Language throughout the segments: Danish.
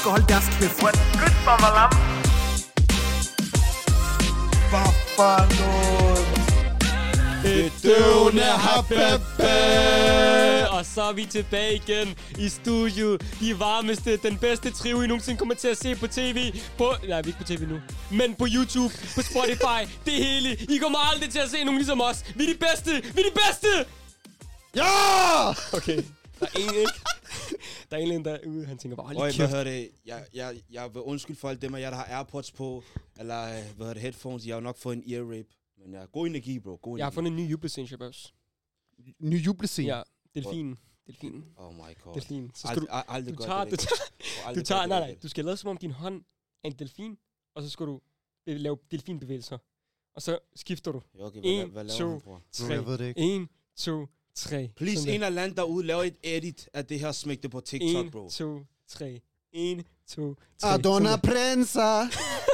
skal holde deres kæft. What good bamalam? Hvad for noget? Det døvne happebe! Og så er vi tilbage igen i studiet. De varmeste, den bedste trio, I nogensinde kommer til at se på tv. På, nej, vi er ikke på tv nu. Men på YouTube, på Spotify, det hele. I kommer aldrig til at se nogen ligesom os. Vi er de bedste! Vi er de bedste! Ja! Okay, der er en, ikke? Der er en, der er ude, han tænker bare, hold Øj, hvad hedder det? Jeg, jeg, jeg vil undskylde for alle dem af jer, der har Airpods på, eller øh, hvad hedder det, headphones. Jeg har jo nok fået en ear rape. Men ja, god energi, bro. God Jeg har energi. fundet en ny jublescene, også. Ny jublescene. Ja, delfin. Delfin. Oh my god. Delfin. Så skal du, ald- aldrig du gør tager, det du tager, du tager, nej, nej, du skal lade som om din hånd er en delfin, og så skal du lave delfinbevægelser. Og så skifter du. Ja, okay, hvad, En, hvad laver to, han, bror? Bro, Tre. jeg ved det ikke. En, to, tre. Please, Sådan en eller anden derude, laver et edit af det her smæk det på der. TikTok, En, bro. to, tre. En, to, tre. Adona Sådan prensa,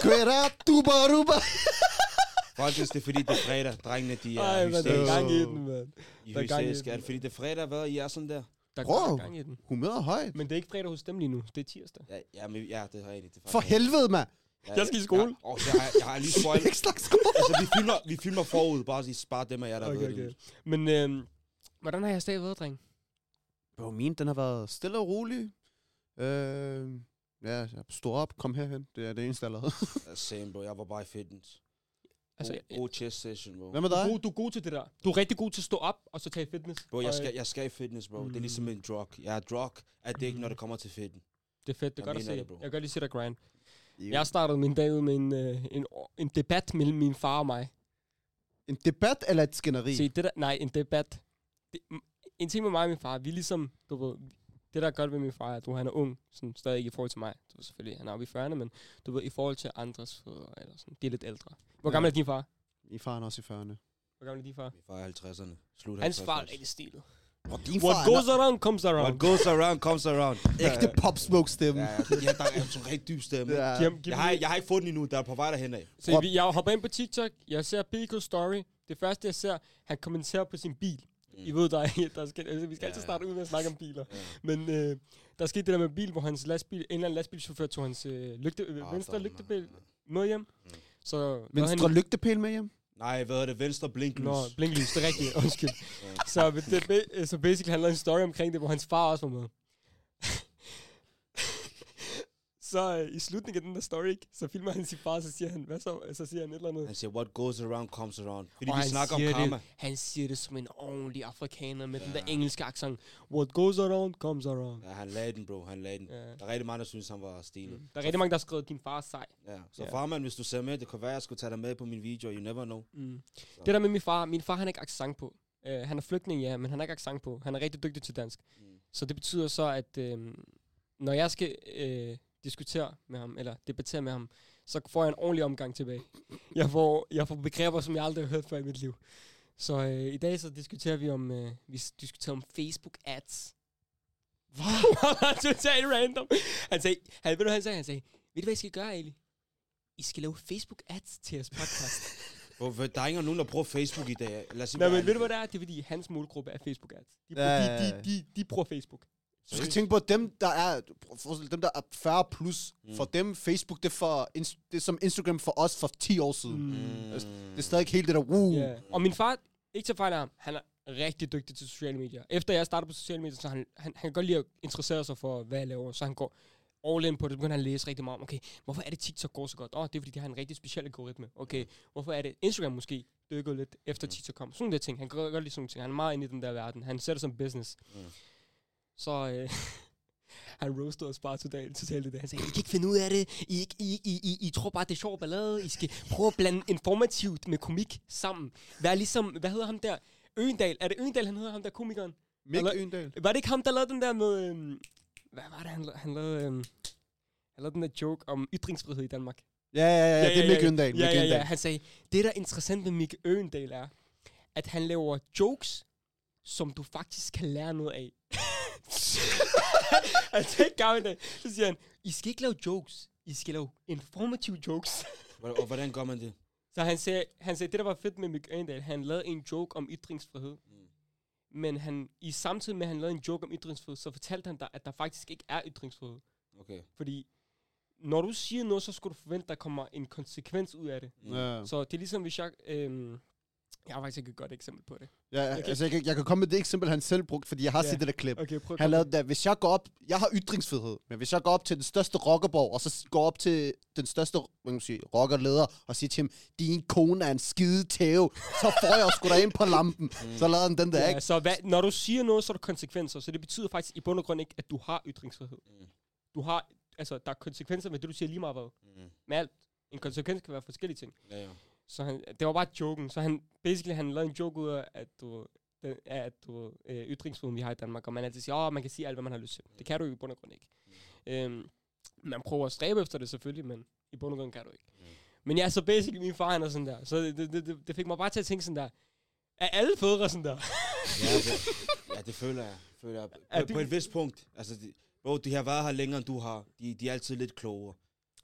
quera tuba ruba. Faktisk, det er fordi, det er fredag. Drengene, de der. er Ej, hvad der er gang i den, mand. I der er gang i den. Er det fordi, det er fredag, hvad? I er sådan der? Der er Bro. gang i den. Humøret er højt. Men det er ikke fredag hos dem lige nu. Det er tirsdag. Ja, ja, men, ja det er rigtigt. Det er For helvede, mand. Ja, Jeg skal i skole. Ja, og jeg, har, jeg har lige spoilet. Ikke slags skole. altså, vi filmer, vi filmer forud, bare så I sparer dem af jer, der Okay, ved okay. det. Men øhm, hvordan har jeg stadig været, dreng? Bro, min, den har været stille og rolig. Øh, ja, jeg stod op, kom herhen. Det er det eneste, jeg lavede. Same, bro. Jeg var bare i fitness. Altså, God, jeg- god chest session, bro. Hvad med Du er, dig? god, du er god til det der. Du er rigtig god til at stå op og så tage fitness. Bro, jeg Og, skal, jeg skal i fitness, bro. Det er ligesom en drug. Jeg er drug det ikke, når det kommer til fitness. Det er fedt, det er Jeg godt at se. det, bro. Jeg kan godt lige se dig grind. Jo. Jeg startede min dag ud med en, øh, en, en debat mellem min far og mig. En debat eller et skænderi? Se, det der, nej, en debat. Det, en ting med mig og min far, vi er ligesom, du ved, det der er godt ved min far, er, at du, han er ung, sådan, stadig ikke i forhold til mig. Du ved selvfølgelig, han er oppe i 40'erne, men du ved, i forhold til andres fædre, eller sådan, de er lidt ældre. Hvor Ja. gammel er din far? I faren også i 40'erne. Hvor gammel er din far? Vi var i 50'erne. Slut Hans far er 50'erne. rigtig stilet. Bro, din What goes around comes What around. goes around, comes around. Ægte pop smoke stemme. Ja, ja, der er en sådan rigtig dyb stemme. Ja. Giv, ham- giv Jeg har, jeg har ikke fået den endnu, der er på vej derhen af. Se, vi, jeg hopper ind på TikTok, jeg ser Pico Story. Det første, jeg ser, han kommenterer på sin bil. Mm. I ved, der, er, der skal, altså, vi skal Ja, altid starte ud med at snakke om biler. Ja. Men øh, der skete det der med bil, hvor hans lastbil, en eller anden lastbilchauffør tog hans øh, lygte, øh, Ah, venstre lygtepæl med hjem. Mm. Så Venstre han, lygtepæl med hjem? Nej, hvad er det? Venstre blinklys. Nå, blinklys, det er rigtigt, undskyld. Så, det, så basically han lavede en story omkring det, hvor hans far også var med. Så øh, i slutningen af den der story, så filmer han sin far, så siger han, hvad så? Så siger han et eller andet. Han siger, what goes around, comes around. Fordi Og vi snakker om karma. Det, han siger det som en ordentlig afrikaner med ja. den der engelske accent. What goes around, comes around. Ja, han lagde den, bro. Han lagde den. Ja. Der er rigtig mange, der synes, han var stilet. Der er rigtig mange, der har skrevet, din far er sej. Ja. Så Ja. farmand, hvis du ser med, det kan være, at jeg skulle tage dig med på min video. You never know. Mm. Det der med min far, min far han har ikke accent på. Uh, han er flygtning, ja, men han har ikke accent på. Han er rigtig dygtig til dansk. Mm. Så det betyder så, at øh, når jeg skal øh, diskutere med ham, eller debattere med ham, så får jeg en ordentlig omgang tilbage. Jeg får, jeg får begreber, som jeg aldrig har hørt før i mit liv. Så øh, i dag så diskuterer vi om, øh, vi diskuterer om Facebook ads. Hvad? Totalt random. Han sagde, han, ved du, hvad han sagde? Han sagde, ved du, hvad I skal gøre, Ali? I skal lave Facebook ads til jeres podcast. Bro, for der er ikke nogen, der bruger Facebook i dag. Lad os Nej, men ved du, hvad det er? Det er, fordi hans målgruppe er Facebook ads. De, bruger, Ja, de, ja, de, ja. de, de bruger Facebook. Du skal tænke på, at dem, der er, dem, der er 40 plus, Mm. for dem, Facebook, det er, for, det er som Instagram for os for 10 år siden. Mm. Mm. Det er stadig ikke helt det der, woo. Ja. Og min far, ikke til fejl af ham, han er rigtig dygtig til sociale medier. Efter jeg startede på sociale medier, så han, han, han kan godt lide at interessere sig for, hvad jeg laver. Så han går all in på det. Begynder han at læse rigtig meget om, okay, hvorfor er det TikTok går så godt? Åh, oh, det er fordi, de har en rigtig speciel algoritme. Okay, hvorfor er det Instagram måske dykker lidt efter TikTok kom? Sådan der ting. Han kan godt godt lide sådan nogle ting. Han er meget inde i den der verden. Han ser det som business. Mm. Så øh, han roastede os bare totalt, totalt i det. Han sagde, I kan ikke finde ud af det. I, ikke- I, I, I, I tror bare, det er sjov ballade. I skal prøve at blande informativt med komik sammen. Vær ligesom, hvad hedder ham der? Øgendal. Er det Øgendal, han hedder ham der komikeren? Mik Eller- Øndal. Var det ikke ham, der lavede den der med... Øhm, hvad var det, han, han lavede? Øhm, han lavede den der joke om ytringsfrihed i Danmark. Ja, ja, ja, ja, det er Mik Øndal. Ja, Mik ja, ja. Øndal. Han sagde, det der er interessant med Mik Øgendal er, at han laver jokes, som du faktisk kan lære noget af. altså ikke gammel Så siger han, I skal ikke lave jokes, I skal lave informative jokes. Og hvordan gør man det? Så han sagde, han sagde, det der var fedt med Mick Øgendal, han lavede en joke om ytringsfrihed. Mm. Men han, i samtidig med, at han lavede en joke om ytringsfrihed, så fortalte han dig, at der faktisk ikke er ytringsfrihed. Okay. Fordi når du siger noget, så skal du forvente, at der kommer en konsekvens ud af det. Mm. Ja. Så det er ligesom, hvis jeg... Øhm, jeg har faktisk ikke et godt eksempel på det. Ja, Okay. altså jeg kan, jeg kan komme med det eksempel, han selv brugte, fordi jeg har Ja. set det der klip. Okay, prøv Han lavede det, hvis jeg går op, jeg har ytringsfrihed, men hvis jeg går op til den største rockerborg, og så går op til den største hvad man sige, rockerleder, og siger til ham, din kone er en skide tæve, så får jeg sgu da ind på lampen. Så lavede han den der, Ja, ikke? så hvad, når du siger noget, så er der konsekvenser. Så det betyder faktisk i bund og grund ikke, at du har ytringsfrihed. Mm. Du har, altså, der er konsekvenser med det, du siger lige meget hvad. Mm. Med alt. En konsekvens kan være forskellige ting. Ja, ja. Så han, det var bare joken. Så han, basically, han lavede en joke ud af, at du, den, af, at du øh, ytringsfriheden, vi har i Danmark, og man altid siger, åh, man kan sige alt, hvad man har lyst til. Det kan du jo i bund og grund ikke. Øhm, man prøver at stræbe efter det selvfølgelig, men i bund og grund kan du ikke. Mm. Men ja, så basically, min far han er sådan der. Så det, det, det, det fik mig bare til at tænke sådan der, er alle fædre sådan der? Ja, det, ja, det føler jeg. Føler jeg. På, Er på et vist punkt. Altså, de, bro, de har været her længere, end du har. De, de er altid lidt klogere.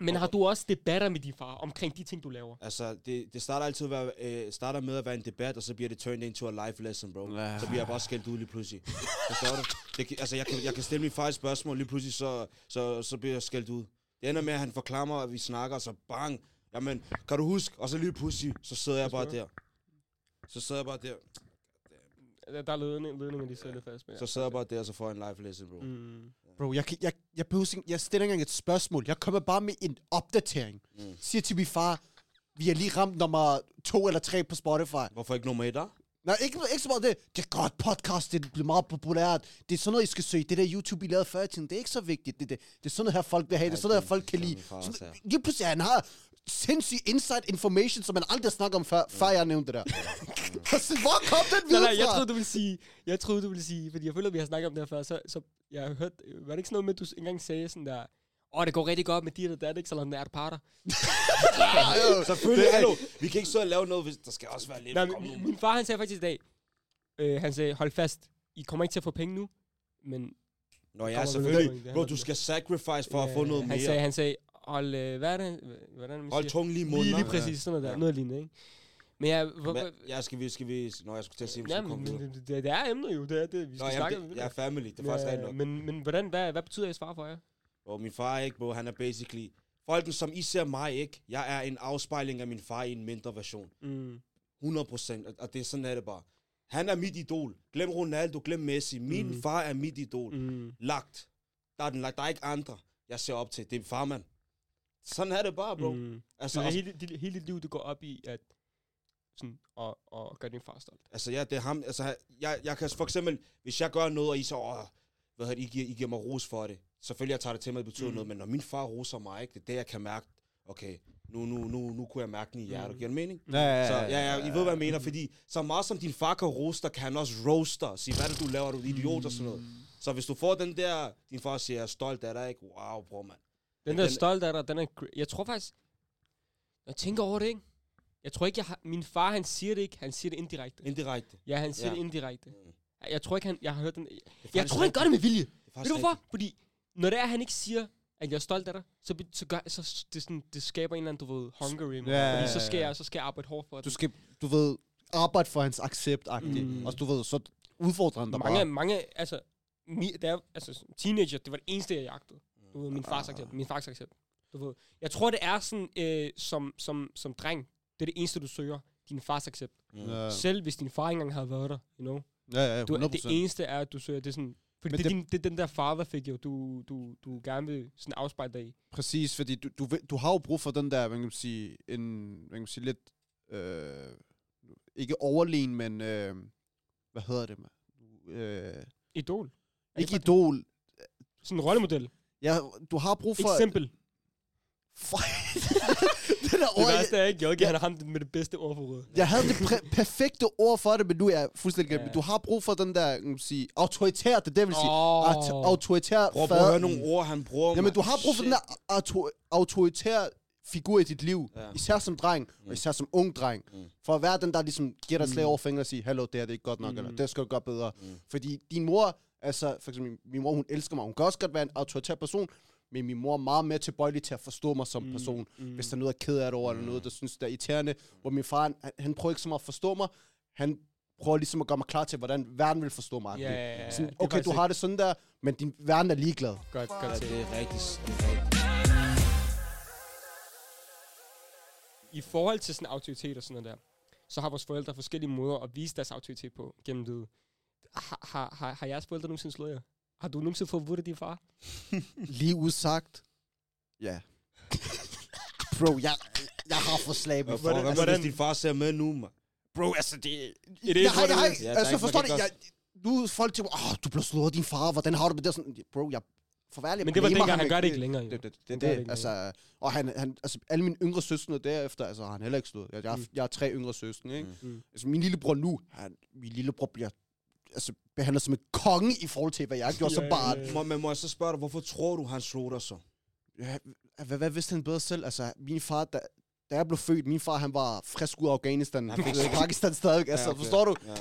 Men har du også debatter med din far omkring de ting, du laver? Altså, det, det starter altid at være, øh, starter med at være en debat, og så bliver det turned into a life lesson, bro. Ja. Så bliver jeg bare skældt ud lige pludselig. Forstår du? Det, altså, jeg kan, jeg kan stille min far et spørgsmål, lige pludselig, så, så, så bliver jeg skældt ud. Det ender med, at han forklarer mig, at vi snakker, og så bang. Jamen, kan du huske? Og så lige pludselig, så sidder jeg bare der. Så sidder jeg bare der. Der der er ledning, ledninger, de sidder lidt fast med. Så sidder jeg bare der, og så får jeg en life lesson, bro. Mm. Bro, jeg, kan- jeg, jeg, behøver, ikke- jeg stiller ikke engang et spørgsmål. Jeg kommer bare med en opdatering. Mm. Siger til min far, vi har lige ramt nummer to eller tre på Spotify. Hvorfor ikke nummer et, der? Nej, ikke, ikke så meget det. Det er godt podcast, det bliver meget populært. Det er sådan noget, I skal søge. Det der YouTube, I lavede før i tiden, det er ikke så vigtigt. Det, det, det er sådan noget her, folk vil have. Det er sådan noget her, folk kan lide. Sådan, lige pludselig, han har sindssyg inside information, som man aldrig har snakket om før, før jeg nævnte det der. Så Hvor kom den Nej, videre nej, jeg fra? troede, du ville sige, jeg troede, du ville sige, fordi jeg føler, at vi har snakket om det her før, så, så jeg har hørt, var det ikke sådan noget med, at du engang sagde sådan der, åh, oh, det går rigtig godt med dit og dat, ikke? Så langt er det parter. Selvfølgelig, hallo. Vi kan ikke så lave noget, hvis der skal også være lidt... Nej, Kom min, min far, han sagde faktisk i dag, øh, han sagde, hold fast, I kommer ikke til at få penge nu, men Nå ja, selvfølgelig. Bro, det du skal sacrifice for at Ja, få noget han mere. Sagde, han sagde, hold, øh, hvad er det, hvordan man Hold siger? tungen lige i munden. Lige, lige præcis, sådan noget der, Ja. noget lignende, ikke? Men ja, hvor, Men, ja, skal vi, skal vi... Nå, jeg skulle til at sige, at vi ja, skulle komme men, videre. det, det, det, er emnet jo, det er det, vi Nå, skal snakke om. jamen, det, jeg er family, det er faktisk rigtigt nok. Men, men hvordan, hvad, hvad betyder jeres far for jer? Og min far ikke, bro, han er basically... Folken, som I ser mig, ikke? Jeg er en afspejling af min far i en mindre version. Mm. 100 procent, og- og det er sådan er det bare. Han er mit idol. Glem Ronaldo, glem Messi. Min Mm. far er mit idol. Mm. Lagt. Der er den lagt. Der er ikke andre, jeg ser op til. Det er farmand. Sådan er det bare, bro. Mm. Altså, Så hele, dit, hele dit liv, det går op i at sådan, og, og gøre din far stolt. altså, ja, det er ham. Altså, jeg, jeg kan for eksempel, hvis jeg gør noget, og I så, åh, hvad hedder det, I giver, I giver mig ros for det. Selvfølgelig, jeg tager det til mig, det betyder Mm. mm. noget, men når min far roser mig, ikke, det er det, jeg kan mærke, okay, nu, nu, nu, nu kunne jeg mærke den i hjertet. Mm. Giver det mening? Ja, ja, Så ja, ja, I ved, hvad jeg mener, fordi så meget som din far kan roste dig, kan han også roaste. Sige, hvad er det, du laver, du idiot og sådan noget. Så hvis du får den der, din far siger, jeg er stolt af dig, ikke? Wow, bror, mand. Den der Den- stolt af dig, den er... Jeg tror faktisk... Jeg tænker over det, ikke? Jeg tror ikke, jeg har... Min far, han siger det ikke. Han siger det indirekte. Indirekte. Ja, han siger Ja. det indirekte. Mm. Jeg tror ikke, han... Jeg har hørt den... Er Jeg tror, han gør det med vilje. Det er Ved du hvorfor? Fordi når det er, han ikke siger, at jeg er stolt af dig, så, så, gør, så det, sådan, det skaber en eller anden, du ved, hunger i mig. Ja, Fordi så skal, jeg, så skal jeg arbejde hårdt for det. Du skal, du ved, arbejde for hans accept. Mm. Mm. Og du ved, så udfordrer han dig mange, bare. mange, altså, mi, der, altså, teenager, det var det eneste, jeg jagtede. Du ved, min fars Ah. accept. Min fars accept. Du ved. Jeg tror, det er sådan, øh, som, som, som dreng, det er det eneste, du søger. Din fars accept. Ja, Selv hvis din far ikke engang havde været der, you know. ja, ja Du, 100%. det eneste er, at du søger, det er sådan, fordi det, er det- din, det er den der father figure, du, du, du gerne vil sådan afspejle dig i. Præcis, fordi du, du, du har jo brug for den der, hvad kan man sige, en, hvad kan man sige, lidt, øh, ikke overlegen, men, øh, hvad hedder det, man? Øh, Idol. Ikke idol. Sådan en rollemodel. Ja, du har brug for... Eksempel. For, det der Det ord, værste jeg, er ikke, Jørgen, han er ham med det bedste ord for rådet. jeg havde det præ- perfekte ord for det, men nu er jeg fuldstændig glemt. Ja. Du har brug for den der, kan man sige, autoritær, det er det, jeg vil sige. Åh. Aut- autoritær Prøv, at høre nogle ord, han bruger. Jamen, du har brug for den Shit. der auto- autoritær figur i dit liv. Ja. Især som dreng, Mm. og især som ung dreng. Mm. For at være den, der ligesom giver dig slag Mm. over fingre og siger, hallo, det her det er ikke godt nok, Mm. eller det skal du gøre bedre. Mm. Fordi din mor, altså for eksempel min mor, hun elsker mig. Hun kan også godt være en autoritær person, men min mor er meget mere tilbøjelig til at forstå mig som Mm. person. Mm. Hvis der er noget, jeg er ked af det over, eller noget, der synes, der er irriterende. Hvor min far, han, han prøver ikke så meget at forstå mig. Han prøver ligesom at gøre mig klar til, hvordan verden vil forstå mig. Ja, ja, Sådan, okay, du har det sådan der, men din verden er ligeglad. Godt, godt det til. er rigtigt. Det er rigtigt. i forhold til sådan autoritet og sådan noget der, så har vores forældre forskellige måder at vise deres autoritet på gennem livet. Har, har, har, har jeres forældre nogensinde slået jer? Har du nogensinde fået vurdet din far? Lige udsagt. Ja. Bro, jeg, jeg har fået slag med Hvad, for. hvad, Altså, hvis din far ser med nu, man? bro, altså det... It is jeg, har, what jeg, it har, is. Ja, der er altså, forstår du? Jeg, nu er folk til, åh, du blev slået af din far, hvordan har du med det? Sådan, bro, jeg forværlig. Men det var dengang, han gør det ikke længere. Jo. Det, det, det, Han det, det, altså, og han, han, altså, alle mine yngre søskende derefter, altså, har han heller ikke slået. Jeg, jeg, Mm. jeg har tre yngre søskende, ikke? Mm. Altså, min lillebror nu, han, min lillebror bliver altså, behandlet som en konge i forhold til, hvad jeg gjorde Ja, som ja, barn. ja. Må, men må jeg så spørge dig, hvorfor tror du, han slog dig så? Ja, hvad, hvad vidste han bedre selv? Altså, min far, da, da jeg blev født, min far, han var frisk ud af Afghanistan. Han fik- Pakistan stadig. Altså, Ja, okay. forstår du? Ja.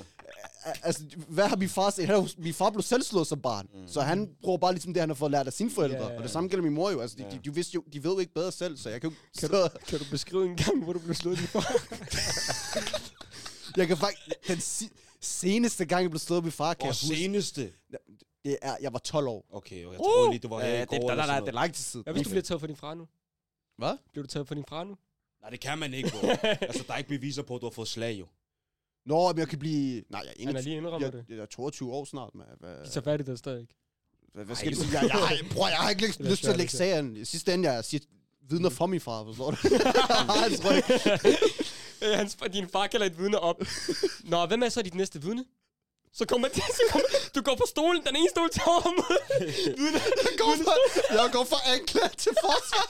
Al- Altså, hvad har min far set? Han, min far blev selv slået som barn. Mm. Så han bruger bare ligesom det, han har fået lært af sine forældre. Ja, Yeah. ja, Og det ja. samme gælder min mor jo. Altså, de, Ja. de, de, vidste jo, de ved jo ikke bedre selv, så jeg kan jo Kan så, Kan du beskrive en gang, hvor du blev slået din far? Jeg kan faktisk... Den si, seneste gang, jeg blev slået af min far, kan Og jeg huske... seneste. Det er, jeg var 12 år. Okay, jeg tror lige, du var her Ja, i det, går nej, eller nej, nej, sådan det er noget. lang tid siden. Hvad hvis du bliver taget for din far nu? Hvad? Bliver du taget for din far nu? Nej, det kan man ikke, bro. altså, der er ikke beviser på, at du har fået slag, jo. Nå, men jeg kan blive... Nej, jeg er, Han er 21, lige indrømmer jeg, det. jeg er 22 år snart. Men, hvad, De tager fat i det stadig. hvad, hvad skal Ej, jeg sige? Jeg, jeg, har- bror, jeg har ikke lyst, Det lyst til at lægge det sagen. I sidste ende, jeg siger vidner for min far, forstår du? Hans ryg. Øh, Hans, din far kalder et vidne op. Nå, hvem er så dit næste vidne? Så kommer det, så kommer, du går på stolen, den ene stol til ham. vidne. Jeg går fra, jeg går fra anklage til forsvar.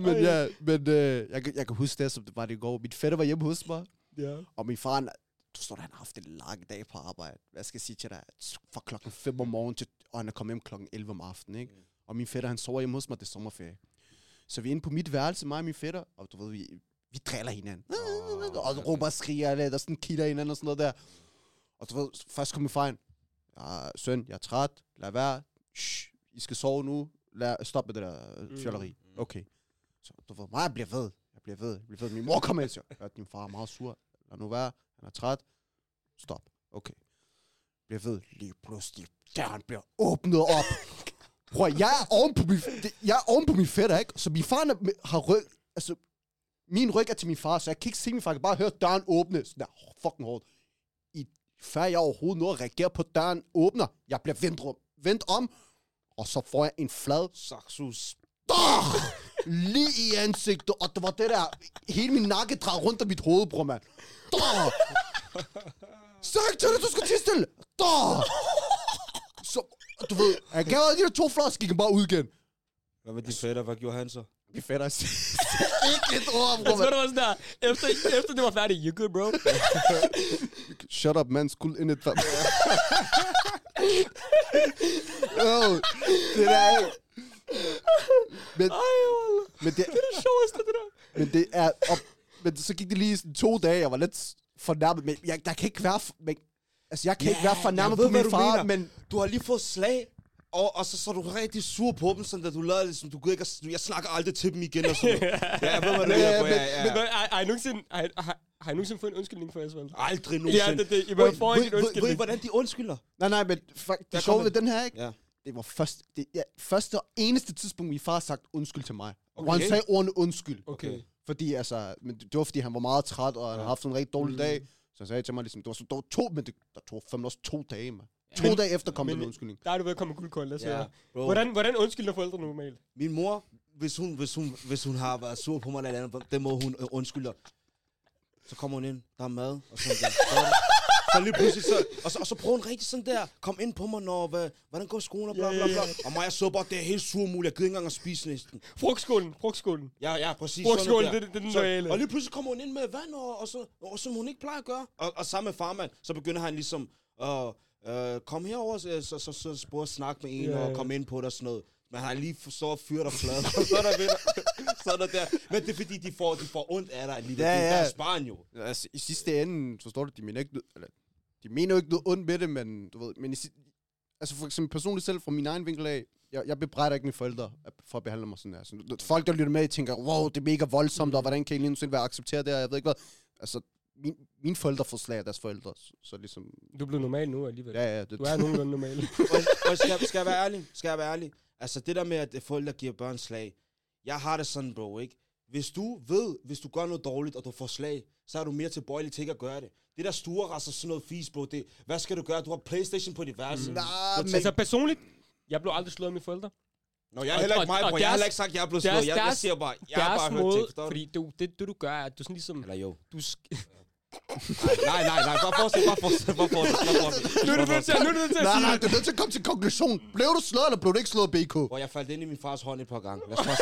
men ja, men øh, jeg, kan- jeg kan huske det, som det var det i går. Min fætter var hjemme hos mig, Ja. og min far, du står der, han har haft en lang dag på arbejde. Hvad skal jeg sige til dig? Fra klokken 5 om morgenen til, og han er kommet hjem klokken 11 om aftenen, ikke? Og min fætter, han sover hjemme hos mig, det er sommerferie. Så vi er inde på mit værelse, mig og min fætter, og du ved, vi, vi driller hinanden. Åh, og råber og skriger lidt, og sådan kilder hinanden og sådan noget der. Og du ved, først kom min far ind. Ja, søn, jeg er træt. Lad være. Shh, I skal sove nu. Lad, stop med det der øh, fjolleri. Okay. Så du ved, mig, jeg bliver ved. Jeg bliver ved. Jeg bliver ved. Min mor kommer ind og siger, "Ja, din far er meget sur. Lad nu være. Han er træt. Stop. Okay. Bliver ved. Lige pludselig. Døren bliver åbnet op. Prøv, jeg er oven på min, jeg er oven på min fætter, ikke? Så min far har ryg, altså, min ryg er til min far, så jeg kan ikke se min far, jeg kan bare høre døren åbne. Sådan der, fucking hårdt. I, før jeg overhovedet når at reagere på, døren åbner, jeg bliver vendt, rum, vendt om, og så får jeg en flad saksus. Dah! Lige i ansigtet, og det var det der, hele min nakke drejede rundt om mit hoved, bror, mand. Dah! Sag til dig, du skal tisse til Så du ved, jeg gav de der to flasker, gik han bare ud igen. Hvad med din fætter? Hvad gjorde han så? Vi fætter ikke et ord, Jeg tror, mand. det var sådan der, efter, efter det var færdigt, you good, bro? Shut up, man. Skuld in it, fam. oh, det der er... Men, Ej, men, det, Det er det sjoveste, det der. men det er... Og, men så gik det lige sådan to dage, jeg var lidt fornærmet. Men jeg, der kan ikke være... Men, altså, jeg kan Ja, ikke være fornærmet på min du far, mener. men... Du har lige fået slag, og, og så, så er du rigtig sur på dem, sådan at du lader ligesom, du gider ikke, at- jeg snakker aldrig til dem igen og sådan noget. Ja, jeg ved, hvad du Ja, mener på, men- ja, ja. Men har, har, I nogensinde, har, har, har I nogensinde fået en undskyldning for jeres forældre? Aldrig Ja, nogensinde. det, det, I Ved- foran ved, din ved, I, undskyldning. hvordan de undskylder? Nej, nej, men fuck, det sjove ved den her, ikke? Ja. Det var først, det, ja, første og eneste tidspunkt, min far har sagt undskyld til mig. Okay. Hvor Okay. han sagde ordene undskyld. Okay. Fordi, altså, men det var, fordi han var meget træt, og han havde haft en rigtig dårlig Mm. dag. Så han sagde til mig, ligesom, det var, så, det var to, men det, der tog fandme også to dage, man. To Men- dage efter kom men- den undskyldning. Der er du ved at komme lad os Ja, høre. bro. Hvordan, hvordan undskylder forældre normalt? Min mor, hvis hun, hvis hun, hvis hun har været sur på mig eller andet, den må hun øh, undskylder. Så kommer hun ind, der er mad, og sådan der. Så, lige pludselig, så, og, så, og så prøver hun rigtig sådan der, kom ind på mig, når, hvad, hvordan går skolen, og bla bla bla. Og mig, jeg så bare, det er helt sur muligt, jeg gider ikke engang at spise næsten. Frugtskålen, frugtskålen. Ja, ja, præcis. Frugtskål, sådan det, det, det er den Så, loyale. og lige pludselig kommer hun ind med vand, og, og, så, og som hun ikke plejer at gøre. Og, og sammen med farmand, så begynder han ligesom at øh, komme herover, så, så, så, så at snakke med en, yeah. og komme ind på det og sådan noget. Men han har lige så fyret og flad, og så er der, ved, så er der der. Men det er fordi, de får, de får ondt af dig alligevel. Ja, Ja, det er deres barn jo. Altså, i sidste ende, forstår du, de mener ikke, eller, de mener jo ikke noget ondt med det, men du ved, men i, altså for eksempel personligt selv, fra min egen vinkel af, jeg, jeg bebrejder ikke mine forældre for at behandle mig sådan her. Så, folk, der lytter med, tænker, wow, det er mega voldsomt, og hvordan kan I lige nogensinde være accepteret det her, jeg ved ikke hvad. Altså, min, mine forældre får slag af deres forældre, så, så ligesom, Du er blevet normal nu alligevel. ja, ja, det, Du er nogenlunde normal. Og, og skal, skal, jeg være ærlig? Skal jeg være ærlig? Altså det der med, at forældre giver børn slag, jeg har det sådan, bro, ikke? Hvis du ved, hvis du gør noget dårligt, og du får slag, så er du mere tilbøjelig til ikke at gøre det. Det der store og sådan noget fis, bro, det, hvad skal du gøre? Du har Playstation på dit værelse. Mm. Nej, men Altså personligt, jeg blev aldrig slået af mine forældre. Nå, jeg er heller ikke mig, og bro. Jeg har heller ikke sagt, at jeg er blevet deres- slået. Jeg, jeg siger bare, jeg har bare hørt måde, ting, du? fordi du, det, det du gør, er, at du sådan ligesom... Eller jo. Du sk- Nej, nej, nej, bare fortsæt, bare fortsæt, bare fortsæt, bare fortsæt. nu er du nødt til, nu er du nødt til at Nej, sige nej, det. du er nødt til at komme til konklusion. Blev du slået, eller blev du ikke slået, BK? Hvor jeg faldt ind i min fars hånd et par gange. Lad os bare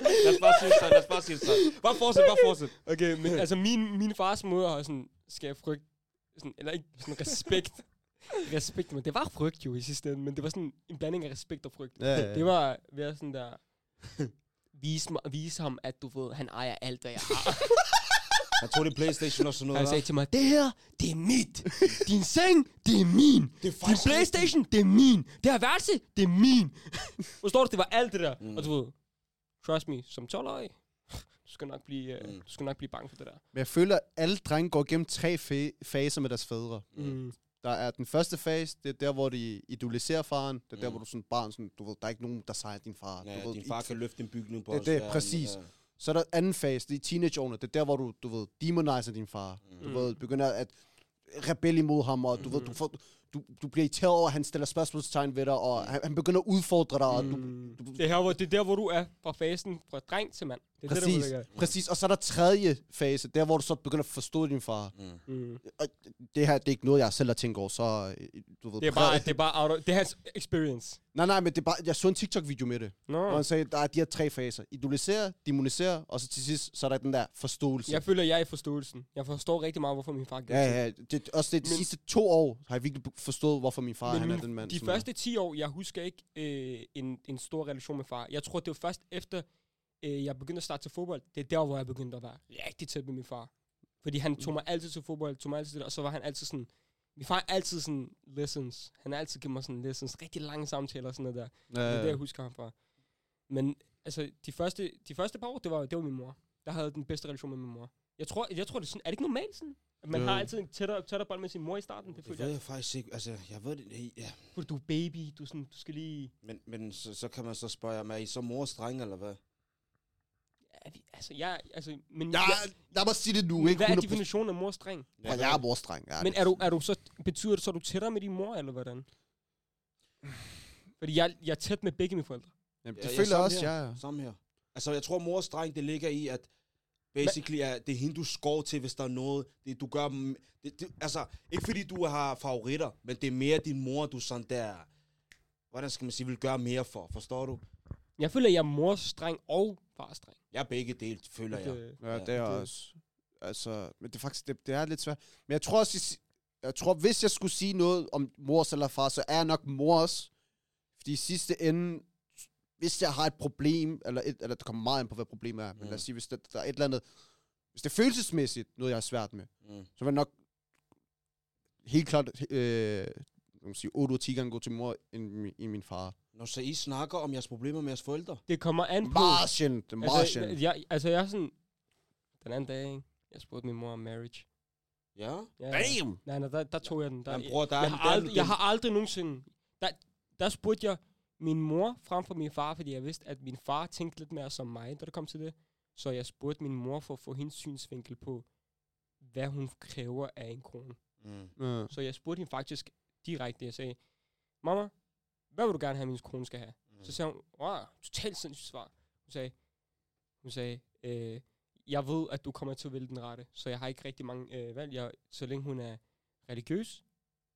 Lad os bare sige det sådan, lad os bare sige sådan. Bare fortsæt, bare fortsæt. Okay, men altså min, min fars måde har sådan, skal jeg frygt, sådan, eller ikke sådan respekt. respekt, men det var frygt jo i sidste ende, men det var sådan en blanding af respekt og frygt. Ja, ja. Det var ved sådan der, vise, mig, vise ham, at du ved, han ejer alt, hvad jeg har. Han tog det Playstation og sådan noget. Han sagde til mig, det her, det er mit. Din seng, det er min. Det er Din Playstation, det er min. Det her værelse, det er min. Forstår du, det var alt det der. Mm. Og du ved, trust me, som 12-årig, du skal nok blive, uh, Mm. du skal nok blive bange for det der. Men jeg føler, at alle drenge går igennem tre fa- faser med deres fædre. Mm. Der er den første fase, det er der, hvor de idoliserer faren. Det er der, Mm. hvor du som barn, sådan, du ved, der er ikke nogen, der sejrer din far. Ja, du ved, din far kan løfte en bygning på Det er os. det, Ja, præcis. ja. Så er der anden fase, det er teenageårene. Det er der, hvor du, du ved, demoniser din far. Du Mm. ved, begynder at rebelle imod ham, og du ved, du, får, du, du bliver irriteret over, at han stiller spørgsmålstegn ved dig, og han, han begynder at udfordre dig, og du, Mm. du, Det, her, hvor, det er der, hvor du er fra fasen fra dreng til mand. Det er præcis, det, der, præcis. Og så er der tredje fase, der hvor du så begynder at forstå din far. Mm. det er. Mm. Og det her, det er ikke noget, jeg selv har tænkt over, så øh, du ved... Det er bare, det er bare out of, det er hans experience. Nej, nej, men det er bare, jeg så en TikTok-video med det, Nå. hvor han sagde, der er de her tre faser. Idolisere, demonisere, og så til sidst, så er der den der forståelse. Jeg føler, jeg er i forståelsen. Jeg forstår rigtig meget, hvorfor min far gjorde Ja, ja, det, også det, de Men- sidste to år har jeg virkelig forstået, hvorfor min far han er min- den mand. De er. første 10 år, jeg husker ikke øh, en, en stor relation med far. Jeg tror, det var først efter, øh, jeg begyndte at starte til fodbold. Det er der, hvor jeg begyndte at være rigtig tæt med min far. Fordi han tog mig altid til fodbold, tog mig altid til det, og så var han altid sådan... Min far er altid sådan lessons. Han har altid givet mig sådan lessons. Rigtig lange samtaler og sådan noget der. Ja, Det er det, jeg husker ham fra. Men altså, de første, de første par år, det var, det var min mor. Der havde den bedste relation med min mor. Jeg tror, jeg tror det er sådan, er det ikke normalt sådan? At man Jo. har altid en tættere, tættere bånd med sin mor i starten. Det Det ved jeg. jeg faktisk ikke. Altså, jeg ved det ja. Fordi du er baby, du, sådan, du skal lige... Men, men så, så kan man så spørge, jer, er I så mors dreng, eller hvad? Er vi, altså, jeg, altså, men Ja, jeg, lad mig sige det nu, ikke? hvad er 100%. definitionen af mors dreng? Ja, jeg er vores dreng. Ja, Men er du, er du så, betyder det så, at du er tættere med din mor, eller hvordan? Fordi jeg, jeg er tæt med begge mine forældre. Jamen, Ja, det ja, føler jeg også, her. ja. ja. Samme her. Altså, jeg tror, mors dreng, det ligger i, at basically er, det er hende, du skår til, hvis der er noget. Det, du gør, det, det, altså, ikke fordi du har favoritter, men det er mere din mor, du sådan der, hvordan skal man sige, vil gøre mere for, forstår du? Jeg føler, at jeg er mors dreng og fars dreng. Jeg er begge dele, føler jeg. Det, Ja, det er det- også... Altså, men det er faktisk, det, det er lidt svært. Men jeg tror også, jeg, jeg tror, hvis jeg skulle sige noget om mors eller far, så er jeg nok mors. Fordi i sidste ende, hvis jeg har et problem, eller, et, eller det kommer meget ind på, hvad problemet er, men Mm. lad os sige, hvis der, der er et eller andet, hvis det er følelsesmæssigt, noget jeg har svært med, Mm. så vil jeg nok helt klart, øh, man sige, 8 ud af 10 gange gå til mor end min, end min far. Når så I snakker om jeres problemer med jeres forældre. det kommer an på... Meget sjældent, meget altså, sjældent. jeg, altså, jeg er sådan... Den anden dag, ikke? Jeg spurgte min mor om marriage. Ja? Ja, Damn! Nej, nej, der, der tog jeg den. Der, Men bror, der er, jeg, har aldrig, jeg har aldrig nogensinde... Der, der spurgte jeg min mor frem for min far, fordi jeg vidste, at min far tænkte lidt mere som mig, da det kom til det. Så jeg spurgte min mor for at få hendes synsvinkel på, hvad hun kræver af en kone. Mm. Ja. Så jeg spurgte hende faktisk direkte. Jeg sagde, Mama, hvad vil du gerne have, min kone skal have? Mm. Så sagde hun, wow, totalt sindssygt svar. Hun sagde, hun sagde øh, jeg ved, at du kommer til at vælge den rette, så jeg har ikke rigtig mange øh, valg. Jeg, så længe hun er religiøs,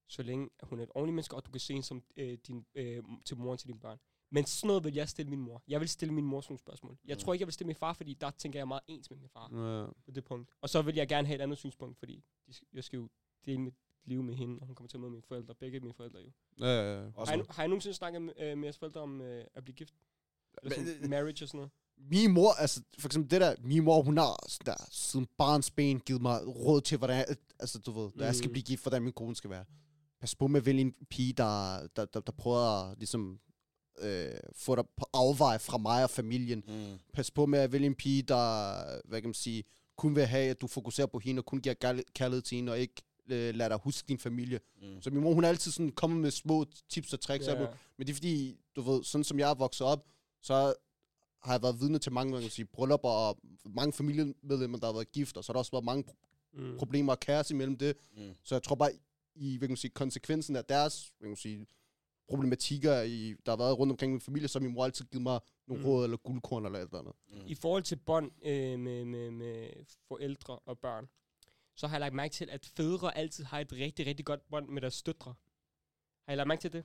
så længe hun er et ordentligt menneske, og du kan se hende som øh, din, øh, til moren til dine børn. Men sådan noget vil jeg stille min mor. Jeg vil stille min mor sådan nogle spørgsmål. Jeg Mm. tror ikke, jeg vil stille min far, fordi der tænker jeg meget ens med min far Ja. på det punkt. Og så vil jeg gerne have et andet synspunkt, fordi de, jeg skal jo dele mit liv med hende, og hun kommer til at møde mine forældre, begge mine forældre jo. Ja, ja, ja. Også, Har I, har I nogensinde snakket med, øh, med jeres forældre om øh, at blive gift? Eller Men, sådan, marriage og sådan noget? min mor, altså for eksempel det der, min mor, hun har sådan der, siden barns ben givet mig råd til, hvordan jeg, altså du ved, når jeg skal Mm. blive gift, hvordan min kone skal være. Pas på med at vælge en pige, der, der, der, der prøver at ligesom, øh, få dig på afveje fra mig og familien. mm. Pas på med at vælge en pige, der, hvad kan man sige, kun vil have, at du fokuserer på hende, og kun giver kærl- kærlighed til hende, og ikke øh, lader dig huske din familie. Mm. Så min mor, hun er altid sådan kommet med små tips og tricks. Yeah. Men det er fordi, du ved, sådan som jeg er vokset op, så har jeg været vidne til mange hvad kan man sige, bryllupper og mange familiemedlemmer, der har været gift, og så har der også været mange Mm. problemer og kaos imellem det. Mm. Så jeg tror bare, i hvad kan man sige, konsekvensen af deres hvad kan man sige, problematikker, i, der har været rundt omkring min familie, så har min mor altid givet mig nogle mm. råd eller guldkorn eller et eller andet. Mm. I forhold til bånd øh, med, med, med forældre og børn, så har jeg lagt mærke til, at fædre altid har et rigtig, rigtig godt bånd med deres døtre. Har I lagt mærke til det?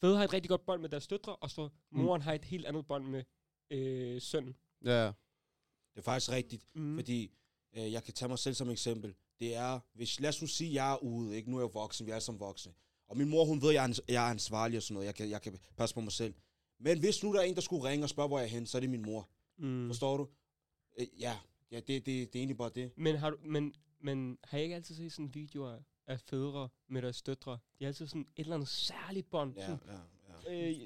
Fædre har et rigtig godt bånd med deres døtre, og så moren har et helt andet bånd med øh, sønnen. Ja, Det er faktisk rigtigt, Mm. mm. fordi øh, jeg kan tage mig selv som eksempel. Det er, hvis lad os nu sige, jeg er ude, ikke? nu er jeg voksen, vi er sammen voksne. Og min mor, hun ved, at jeg er, jeg er ansvarlig og sådan noget. Jeg kan, jeg kan passe på mig selv. Men hvis nu der er en, der skulle ringe og spørge, hvor jeg er hen, så er det min mor. Mm. Mm. Forstår du? Øh, ja, ja det, det, det er egentlig bare det. Men har, du, men, men har I ikke altid set sådan videoer af fædre med deres døtre? De har altid sådan et eller andet særligt bånd. Ja, sådan, ja, ja. øh,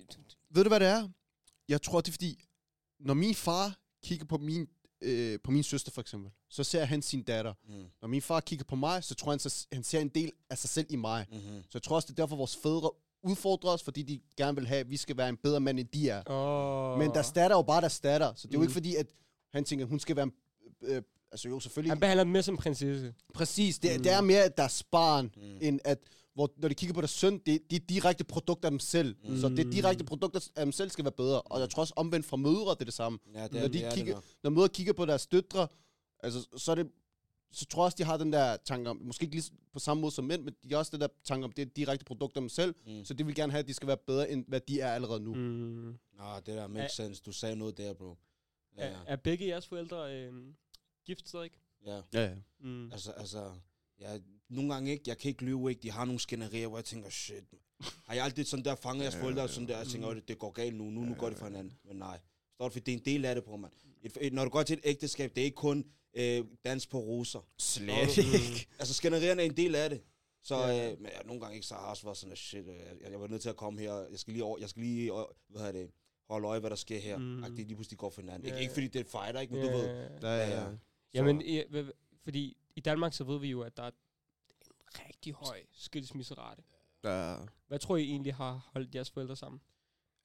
Ved du, hvad det er? Jeg tror, det er fordi, når min far kigger på min, øh, på min søster for eksempel, så ser han sin datter. Mm. Når min far kigger på mig, så tror han, så, han ser en del af sig selv i mig. Mm-hmm. Så jeg tror også, det er derfor, vores fædre udfordrer os, fordi de gerne vil have, at vi skal være en bedre mand, end de er. oh. Men deres datter er jo bare deres datter, så det er jo Mm. ikke fordi, at han tænker, at hun skal være en... Øh, altså jo, selvfølgelig... Han behandler dem mere som prinsesse. Præcis, det, Mm. det er mere deres barn, Mm. end at hvor, når de kigger på deres søn, det, det er direkte produkter af dem selv. Mm. Så det direkte produkter af dem selv skal være bedre. Og jeg tror også omvendt fra mødre, det er det samme. Ja, det Når er, de det er kigger- det. Når mødre kigger på deres døtre, altså, så er det så tror jeg også, de har den der tanke om, måske ikke lige på samme måde som mænd, men de har også den der tanke om, det er direkte produkter af dem selv, Mm. så de vil gerne have, at de skal være bedre, end hvad de er allerede nu. Mm. Nå, det der makes sense. Du sagde noget der, bro. Ja, Er, er begge jeres forældre øh, gift stadig? ja. Ja, ja. Mm. Altså, altså, ja, nogle gange ikke, jeg kan ikke lyve, ikke, de har nogle skænderier, hvor jeg tænker, shit, har jeg aldrig sådan der fanget jeres forældre, sådan der, jeg tænker, "Åh, det, det går galt nu, nu, nu går det for hinanden, men nej. Står det, for det er en del af det, på mand. Et, et, når du går til et ægteskab, det er ikke kun øh, dans på roser. Slet ikke. Altså, skænderierne er en del af det. Så Ja. øh, men ja, nogle gange ikke, så har jeg også været sådan, shit, øh, jeg, jeg var nødt til at komme her, jeg skal lige, over, jeg skal lige øh, hvad hedder det, holde øje, hvad der sker her. Mm. At det lige pludselig går for hinanden. Ja, Ikke, ja. ikke fordi det er fighter, ikke, men du ved. Ja, ja, ja. Så- Jamen, i, fordi i Danmark så ved vi jo, at der er en rigtig høj skilsmisserate. ja. Hvad tror I egentlig har holdt jeres forældre sammen?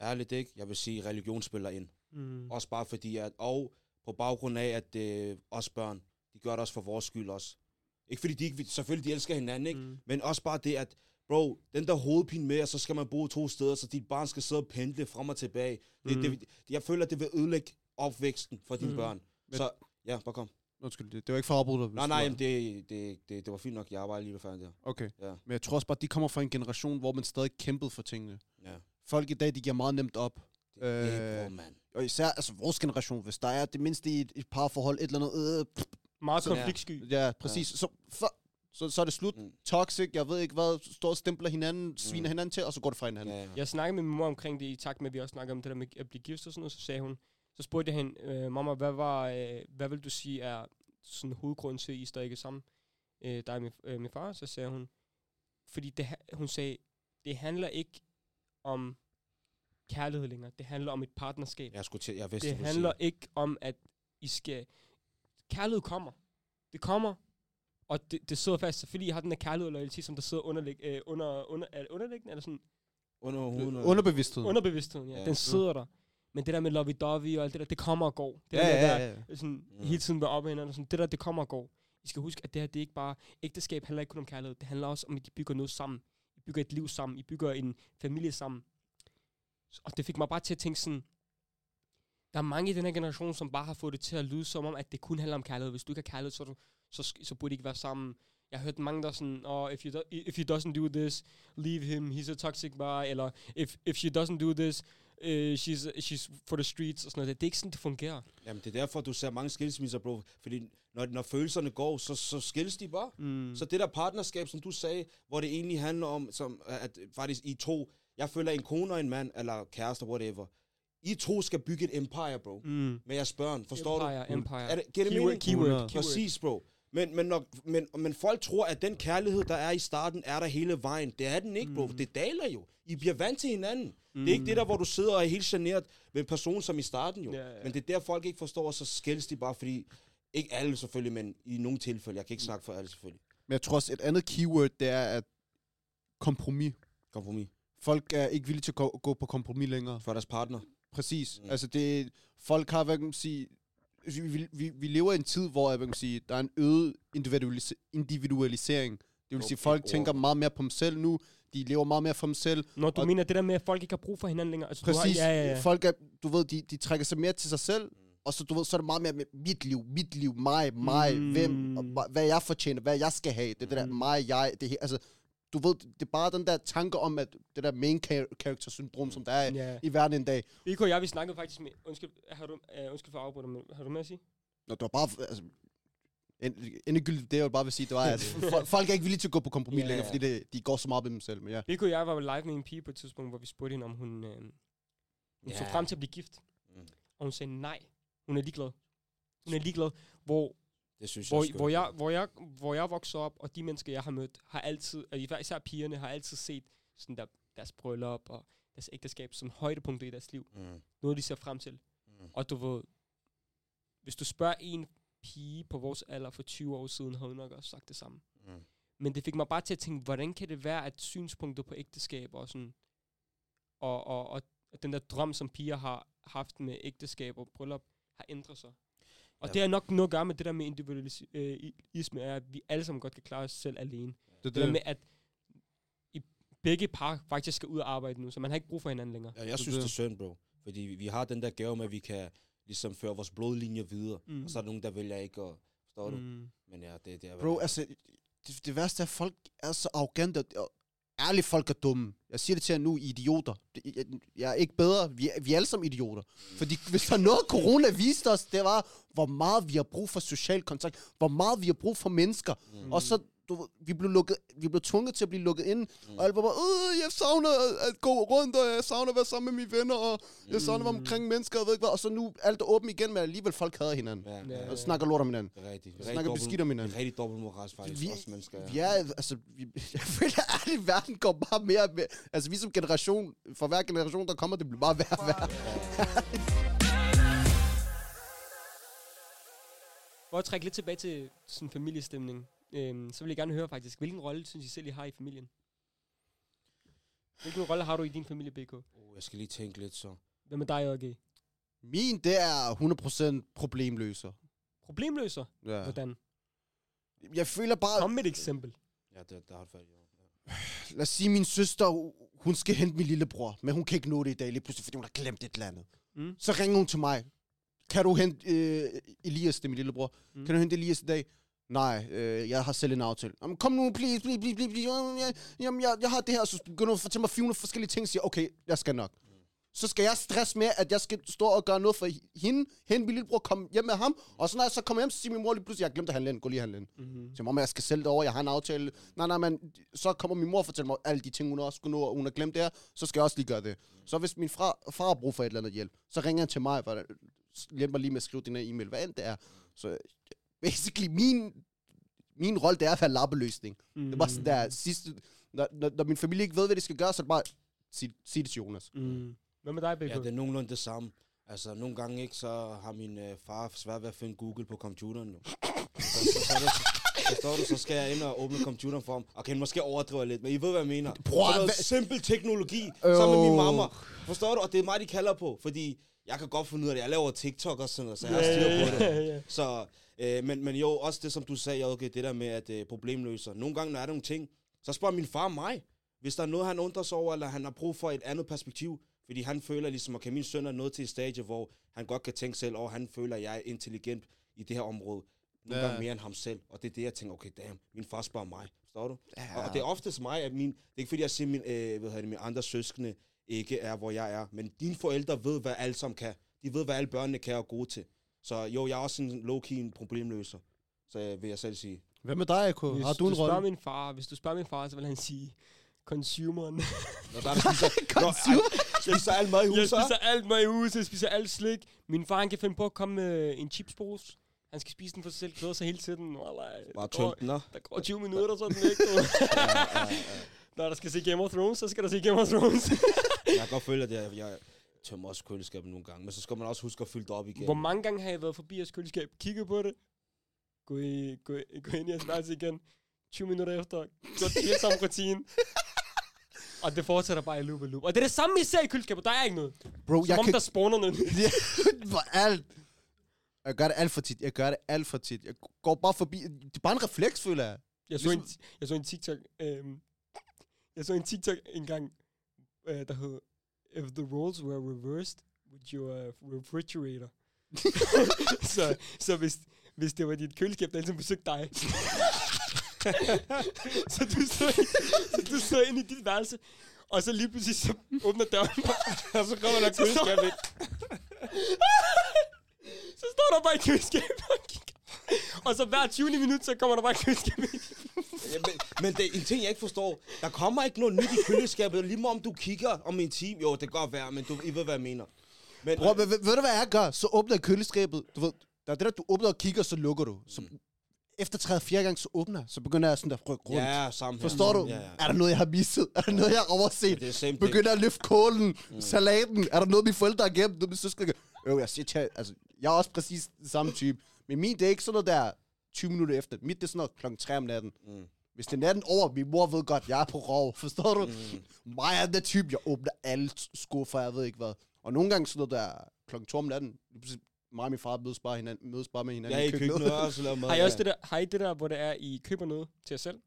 Ærligt ikke, jeg vil sige, religion spiller ind. Mm. Også bare fordi, at, og på baggrund af, at øh, os børn, de gør det også for vores skyld også. Ikke fordi de ikke, selvfølgelig de elsker hinanden, ikke? Mm. Men også bare det, at bro, den der hovedpine med, at så skal man bo to steder, så dit barn skal sidde og pendle frem og tilbage. Det, Mm. det, jeg føler, at det vil ødelægge opvæksten for dine Mm. børn. Men- Så, ja, bare kom. Undskyld, det, det var ikke for at afbryde dig. Nej, nej, jamen, det, det, det, det var fint nok. Jeg var lige ved færdig der. Okay. Ja. Men jeg tror også bare, at de kommer fra en generation, hvor man stadig kæmpede for tingene. Ja. Folk i dag, de giver meget nemt op. Det, det er Øh, mand. Og især altså vores generation, hvis der er det mindste i et, et parforhold, et eller andet, øh, pff, Meget Så- konfliktsky. ja, præcis, Så, for, så, så er det slut. Mm. Toxic, jeg ved ikke hvad, står og stempler hinanden, sviner Mm. hinanden til, og så går det fra hinanden. Ja, ja. Jeg snakkede med min mor omkring det i takt med, at vi også snakkede om det der med at blive gift og sådan noget, så sagde hun, så spurgte jeg hende, øh, mamma, hvad, var, øh, hvad vil du sige er sådan hovedgrunden til, at I stadig ikke sammen, øh, dig og min, øh, min far? Så sagde hun, fordi det, hun sagde, det handler ikke om kærlighed længere, det handler om et partnerskab. Jeg skulle til, jeg vidste, det handler sige. ikke om, at I skal... Kærlighed kommer. Det kommer, og det, det sidder fast. Selvfølgelig har den der kærlighed og loyalitet, som der sidder underlæg, øh, under, under, er det underliggende, eller sådan under hovedet. Underbevidstheden. underbevidstheden, ja. Ja. Den sidder der. Men det der med lovey-dovey og alt det der, det kommer og går. Det ja, der, ja, ja, ja. sådan, Mm. hele tiden oppe og sådan, det der, det kommer og går. I skal huske, at det her, det er ikke bare, ægteskab handler ikke kun om kærlighed, det handler også om, at I bygger noget sammen. I bygger et liv sammen, I bygger en familie sammen. Og det fik mig bare til at tænke sådan, der er mange i den her generation, som bare har fået det til at lyde som om, at det kun handler om kærlighed. Hvis du ikke har kærlighed, så, du, så, så burde I ikke være sammen. Jeg har hørt mange, der er sådan, oh, if, you do, if he doesn't do this, leave him, he's a toxic guy, eller if, if she doesn't do this, uh, she's, she's for the streets, og sådan noget. Det er ikke sådan, det fungerer. Jamen, det er derfor, du ser mange skilsmisser, bro. Fordi når, når følelserne går, så, så skilles de bare. Mm. Så det der partnerskab, som du sagde, hvor det egentlig handler om, som, at faktisk I to, jeg føler en kone og en mand, eller kæreste, whatever, I to skal bygge et empire, bro. mm. Med jeres børn, forstår empire, du? Empire, Er det Keyword, mening? keyword, keyword. Præcis, bro. Men, men, når, men, men folk tror, at den kærlighed, der er i starten, er der hele vejen. Det er den ikke, bro. Mm. Det daler jo. I bliver vant til hinanden. Mm. Det er ikke det der, hvor du sidder og er helt generet ved en person som i starten, jo. Ja, ja. Men det er der, folk ikke forstår, og så skældes de bare, fordi... Ikke alle selvfølgelig, men i nogle tilfælde. Jeg kan ikke snakke for alle selvfølgelig. Men jeg tror også, et andet keyword, det er at kompromis. Kompromis. Folk er ikke villige til at gå, gå på kompromis længere. For deres partner. Præcis. Mm. Mm. Altså, det, folk har, hvad kan man sige, vi, vi, vi, lever i en tid, hvor hvad kan man sige, der er en øget individualis- individualisering. Det vil Okay, sige, folk ord. tænker meget mere på dem selv nu. De lever meget mere for dem selv. Når du Og- mener det der med, at folk ikke har brug for hinanden længere. Altså, du har, Præcis. ja, ja, ja. Folk er, du ved, de, de trækker sig mere til sig selv. Og så, du ved, så er det meget mere med mit liv, mit liv, mig, mig, Mm. hvem, og hva- hvad jeg fortjener, hvad jeg skal have. Det er det der Mm. mig, jeg, det her, altså, du ved, det er bare den der tanke om, at det der main char- character syndrom, som der er ja. i verden en dag. Iko og jeg, vi snakkede faktisk med... Undskyld, har du, uh, undskyld for at afbryde, men har du med at sige? Når du var bare, altså, end- endegyldigt, det jeg vil bare vil sige, det var, at folk, er ikke villige til at gå på kompromis yeah, længere, fordi det, de går så meget med dem selv. Men ja. Iko og jeg var live med en pige på et tidspunkt, hvor vi spurgte hende, om hun, øh, hun så Ja. frem til at blive gift. Mm. Og hun sagde nej. Hun er ligeglad. Hun er ligeglad. Hvor, Det synes hvor, jeg hvor, jeg, hvor, jeg, hvor jeg voksede op, og de mennesker, jeg har mødt, har altid, og især pigerne, har altid set sådan der, deres bryllup og deres ægteskab som højdepunkter i deres liv. Mm. Noget, de ser frem til. Mm. Og du ved, hvis du spørger en pige på vores alder for 20 år siden, har hun nok også sagt det samme. Mm. Men det fik mig bare til at tænke, hvordan kan det være, at synspunkter på ægteskab og sådan, og, og, og den der drøm, som piger har haft med ægteskab og bryllup, har ændret sig. Og Ja. det har nok noget at gøre med det der med individualisme, er, at vi alle sammen godt kan klare os selv alene. Det, Det der med, at i begge par faktisk skal ud og arbejde nu, så man har ikke brug for hinanden længere. Ja, jeg Det synes, det er det. synd, bro. Fordi vi, har den der gave med, at vi kan ligesom føre vores blodlinje videre. Mm. Og så er der nogen, der vælger ikke at... Forstår du? Mm. Men ja, det, det er... Bro, altså, det, det værste er, at folk er så arrogante. Og ærligt, folk er dumme. Jeg siger det til jer nu, I er idioter. Jeg er ikke bedre. Vi er, vi er alle sammen idioter. Fordi hvis der er noget, corona viste os, det var, hvor meget vi har brug for social kontakt. Hvor meget vi har brug for mennesker. Mm. Og så, du, ved, vi blev, lukket, vi blev tvunget til at blive lukket ind. Mm. Og alle var bare, øh, jeg savner at, at gå rundt, og jeg savner at være sammen med mine venner, og jeg savner at være Mm. omkring mennesker, og ved ikke hvad. Og så nu alt er åbent igen, men alligevel folk hader hinanden. Ja, Ja. ja, Og snakker lort om hinanden. det er rigtigt. Det er Snakker rigtig dobbelt- beskidt om Det hinanden. er rigtig dobbeltmoralsk faktisk, Vi- også mennesker. Vi er, altså, vi, jeg føler ærligt, at verden går bare mere mere. Altså, vi som generation, for hver generation, der kommer, det bliver bare værre og værre. For at trække lidt tilbage til sådan familiestemning, øhm, så vil jeg gerne høre faktisk, hvilken rolle synes I selv, I har i familien? Hvilken rolle har du i din familie, BK? Oh, jeg skal lige tænke lidt så. Hvad med dig, OG? Min, det er 100% problemløser. Problemløser? Ja. Hvordan? Jeg føler bare, Kom med et eksempel. Ja, det, der har du fat i. Lad os sige, min søster, hun skal hente min lillebror, men hun kan ikke nå det i dag lige pludselig, fordi hun har glemt et eller andet. Mm. Så ringer hun til mig. Kan du hente øh, Elias, det er min lillebror. Mm. Kan du hente Elias i dag? Nej, øh, jeg har selv en aftale. Jamen, kom nu, please, please, please, please. Jamen, jeg, jamen, jeg, jeg har det her, så begynder at fortælle mig 400 forskellige ting, og siger, okay, jeg skal nok. Så skal jeg stresse med, at jeg skal stå og gøre noget for hende, hende, min lillebror, komme hjem med ham, og så når jeg så kommer hjem, så siger min mor lige pludselig, jeg glemte at handle ind, gå lige handle ind. Mm-hmm. Så mamma, jeg skal sælge det over, jeg har en aftale. Nej, nej, men så kommer min mor og fortæller mig alle de ting, hun også skulle nå, og hun har glemt det her, så skal jeg også lige gøre det. Så hvis min far, far har brug for et eller andet hjælp, så ringer han til mig, og hjælp mig lige med at skrive her e-mail, hvad end det er. Så basically, min, min rolle, det er at være lappeløsning. Mm. Det var sådan der sidste, når, når, når, min familie ikke ved, hvad de skal gøre, så er det bare, sig, sig det til Jonas. Mm. Hvad med dig, BK? Ja, det er nogenlunde det samme. Altså, nogle gange ikke, så har min øh, far svært ved at finde Google på computeren nu. så, så, så, er det, forstår du, så skal jeg ind og åbne computeren for ham. Okay, måske overdriver jeg lidt, men I ved, hvad jeg mener. Bror, så noget hvad- simpel teknologi, sammen med min mamma. Forstår du? Og det er mig, de kalder på, fordi jeg kan godt finde ud af det. Jeg laver TikTok og sådan noget, så jeg har styr på det. Så, øh, men, men jo, også det, som du sagde, okay, det der med, at øh, problemløser. Nogle gange, når der er nogle ting, så spørger min far mig, hvis der er noget, han undrer sig over, eller han har brug for et andet perspektiv. Fordi han føler ligesom, okay, min søn er nået til et stadie, hvor han godt kan tænke selv, og han føler, at jeg er intelligent i det her område. Nogle Ja. gange mere end ham selv. Og det er det, jeg tænker, okay, damn, min far spørger mig. Forstår du? Ja. Og, og det er oftest mig, at min... Det er ikke fordi, jeg siger, min, øh, hvad det, mine andre søskende ikke er, hvor jeg er. Men dine forældre ved, hvad alle sammen kan. De ved, hvad alle børnene kan og er gode til. Så jo, jeg er også en low-key en problemløser. Så vil jeg selv sige. Hvad med dig, AK? Hvis Har du en spørger rolle? min far, hvis du spørger min far, så vil han sige, consumeren. Når der er, spiser, når, ej, spiser alle mad i jeg huset. spiser alt mad i huset, jeg spiser alt slik. Min far, han kan finde på at komme med en chipspose. Han skal spise den for sig selv, glæder sig hele tiden. Wallah, Bare der, går, tømt den, der går 20 minutter, så er den væk. du. Ja, ja, ja. Når der skal se Game of Thrones, så skal der se Game of Thrones. Jeg kan godt føle, at jeg, jeg tømmer også køleskabet nogle gange. Men så skal man også huske at fylde det op igen. Hvor mange gange har jeg været forbi jeres køleskab, kigget på det, gå, i, gå, gå ind i jeres værelse igen, 20 minutter efter, gjort det hele samme rutine. Og det fortsætter bare i loop og loop. Og det er det samme, I ser i køleskabet. Der er ikke noget. Bro, Som jeg om kan der spawner noget for alt. Jeg gør det alt for tit. Jeg gør det alt for tit. Jeg går bare forbi. Det er bare en refleks, føler jeg. Jeg så, en, Ligesom- jeg så en TikTok, øhm, jeg så en TikTok engang, øh, der hed, If the roles were reversed, would your uh, refrigerator? så så hvis, hvis det var dit køleskab, der altid besøgte dig, så du stod, så du stod inde i dit værelse, og så lige pludselig så åbner døren, Og så kommer der køleskab ind. så står der bare et køleskab, og kigger. Og så hver 20. minut, så kommer der bare et køleskab ind. Ja, men, men det er en ting, jeg ikke forstår. Der kommer ikke noget nyt i køleskabet, lige meget om du kigger om en time. Jo, det kan godt være, men du, I ved, hvad jeg mener. Men, Bro, ved, ved, ved, du, hvad jeg gør? Så åbner jeg køleskabet. Du ved, der er det der, du åbner og kigger, så lukker du. Så efter tredje, fjerde gang, så åbner. Så begynder jeg sådan der rykke rundt. ja, sammen her. Forstår du? Ja, ja. Er der noget, jeg har misset? Er der noget, jeg har overset? Det er same thing. Begynder at løfte kålen, mm. salaten. Er der noget, mine forældre har gemt? Noget, mine søskende Øh, jeg siger til, altså, jeg er også præcis den samme type. Men min, det er ikke sådan noget der 20 minutter efter. Mit, det er sådan noget klokken 3 om natten. Mm. Hvis det er natten over, min mor ved godt, jeg er på rov. Forstår du? Mm. Mig er den type, jeg åbner alle skuffer, jeg ved ikke hvad. Og nogle gange sådan noget der klokken 2 om natten. Mig og min far mødes bare, hinanden, mødes bare med hinanden Ja, i køkkenet også laver mad. Har I også ja. det der, har I det der, hvor det er, I køber noget til jer selv?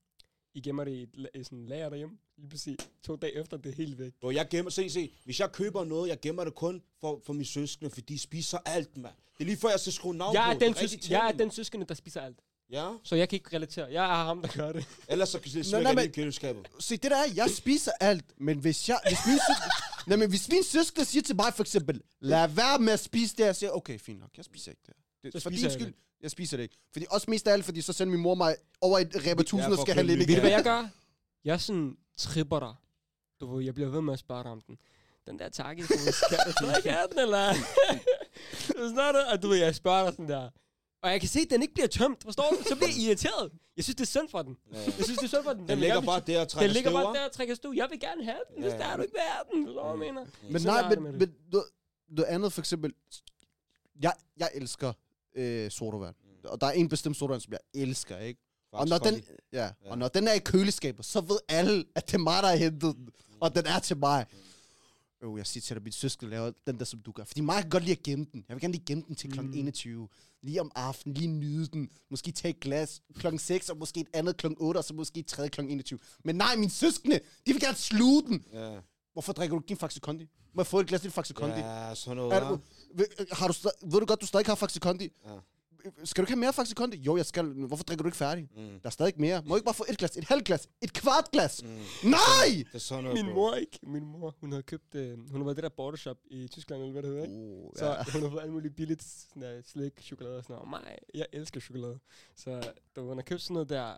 I gemmer det i et i sådan en lager derhjemme? Lige præcis to dage efter, det er helt væk. Bro, jeg gemmer, se, se, hvis jeg køber noget, jeg gemmer det kun for, for mine søskende, for de spiser alt, mand. Det er lige før, jeg skal skrue navn Jeg på. er, den søs- jeg er den søskende, der spiser alt. Ja, Så jeg kan ikke relatere. Jeg er ham, der gør det. ellers så kan smække men- det i køleskabet. Se, det der er, jeg spiser alt, men hvis jeg... Hvis min søskende, nej, men hvis min søskende siger til mig for eksempel, lad være med at spise det, jeg siger, okay, fint nok, jeg spiser ikke det. det Så for din jeg skyld, jeg spiser det ikke. Fordi også mest af alt, fordi så sender min mor mig over et Rema 1000 Ja, og skal have lidt. Ved du, hvad jeg gør? Jeg sådan tripper dig. Du ved, jeg bliver ved med at spørge dig om den. Den der takke, skal du stadig have den, eller? Du? Og du ved, jeg spørger dig sådan der. Og jeg kan se, at den ikke bliver tømt, forstår du? Så bliver jeg irriteret. Jeg synes, det er synd for den. Ja. Jeg synes, det er synd for den. Den vil ligger bare der og trækker Den ligger bare der og trækker støv. Jeg vil gerne have den, hvis Ja, der er ja. du ikke vil have den. Du, jeg mener? Men Sådan har nej, jeg det men, men noget, noget andet for eksempel, jeg, jeg elsker øh, sodavand. Og der er en bestemt sodavand, som jeg elsker, ikke? Og når, den, ja, Ja. og når den er i køleskabet, så ved alle, at det er mig, der har hentet den. Og den er til mig. Øh, jeg siger til dig, at min søskende laver den der, som du gør. Fordi mig kan godt lide at gemme den. Jeg vil gerne lige gemme den til kl. Mm. 21. Lige om aftenen, lige nyde den. Måske tage et glas klokken 6, og måske et andet klokken 8, og så måske et tredje klokken 21. Men nej, min søskende, de vil gerne sluge den. Ja, Hvorfor drikker du ikke din Faxe Kondi? Må jeg få et glas lidt Faxe Kondi? ja sådan noget. Er du, ved, har du, ved du godt, du stadig har Faxe Kondi? Ja. Skal du ikke have mere Faxe Kondi? Jo, jeg skal. Hvorfor drikker du ikke færdig? Mm. Der er stadig mere. Må jeg ikke bare få et glas? Et halvt glas? Et kvart glas? Mm. Nej! Det er sådan noget, Min mor ikke. Min mor, hun havde købt, øh, hun har været i det der bordershop i Tyskland, eller hvad det hedder, ikke? Oh, Så ja. hun har fået alt muligt billigt sådan der slik, chokolade og sådan noget. Og mig, jeg elsker chokolade. Så da hun har købt sådan noget der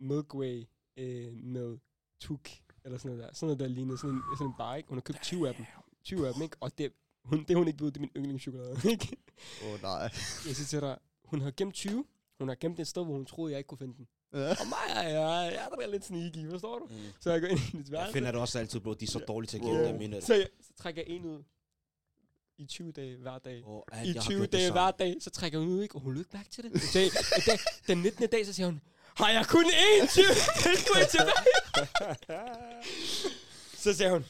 Milky Way øh, med tuk, eller sådan noget der. Sådan noget der lignede sådan en, sådan en bar, ikke? Hun har købt 20 af dem. 20 af dem, ikke? Og det, hun, det hun ikke ved, det er min yndlingschokolade, ikke? Åh, oh, nej. Jeg siger til dig, hun har gemt 20. Hun har gemt et sted, hvor hun troede, jeg ikke kunne finde den. Ja. Og mig, jeg, jeg, jeg er da lidt sneaky, forstår du? Mm. Så jeg går ind i Jeg værelse. finder det også altid, bro. De er så dårlige til at Bro. give dem. Så, jeg, så trækker jeg en ud i 20 dage hver dag. Oh, I 20 dage hver dag, så trækker hun ud, ikke? Og hun lød mærke til det. Så i dag, den 19. dag, så siger hun, har jeg kun én 20 tilskud tilbage? så siger hun,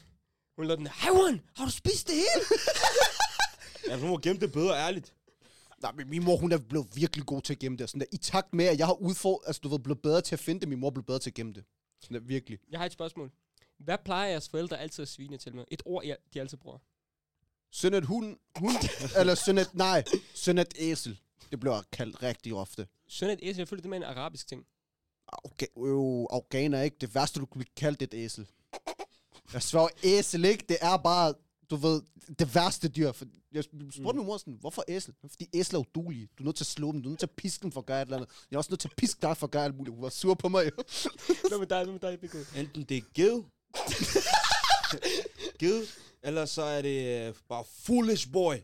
hun lader den, hey one, har du spist det hele? Ja, du må gemme det bedre, ærligt. Nej, men min mor, hun er blevet virkelig god til at gemme det. Sådan der, I takt med, at jeg har udfordret, altså du ved, blevet bedre til at finde det, min mor blevet bedre til at gemme det. Sådan der, virkelig. Jeg har et spørgsmål. Hvad plejer jeres forældre altid at svine til med? Et ord, jeg- de altid bruger. Sådan et hund, hund, eller sådan et, nej, sådan et æsel. Det bliver kaldt rigtig ofte. Sådan et æsel, jeg føler, det er en arabisk ting. Okay, øh, afghaner ikke. Det værste, du kunne blive kaldt et æsel. Jeg svær, æsel ikke. Det er bare, du ved, det værste dyr. For jeg spurgte Mm. min mor sådan, hvorfor æsel? Fordi æsler er udulige. Du er nødt til at slå dem. Du er nødt til at piske dem for at gøre et eller andet. Jeg er også nødt til at piske dig for at gøre alt muligt. Hun var sur på mig. jo. Hvad med dig? Hvad med dig, Biko? Enten det er ged, ged, eller så er det øh, bare foolish boy.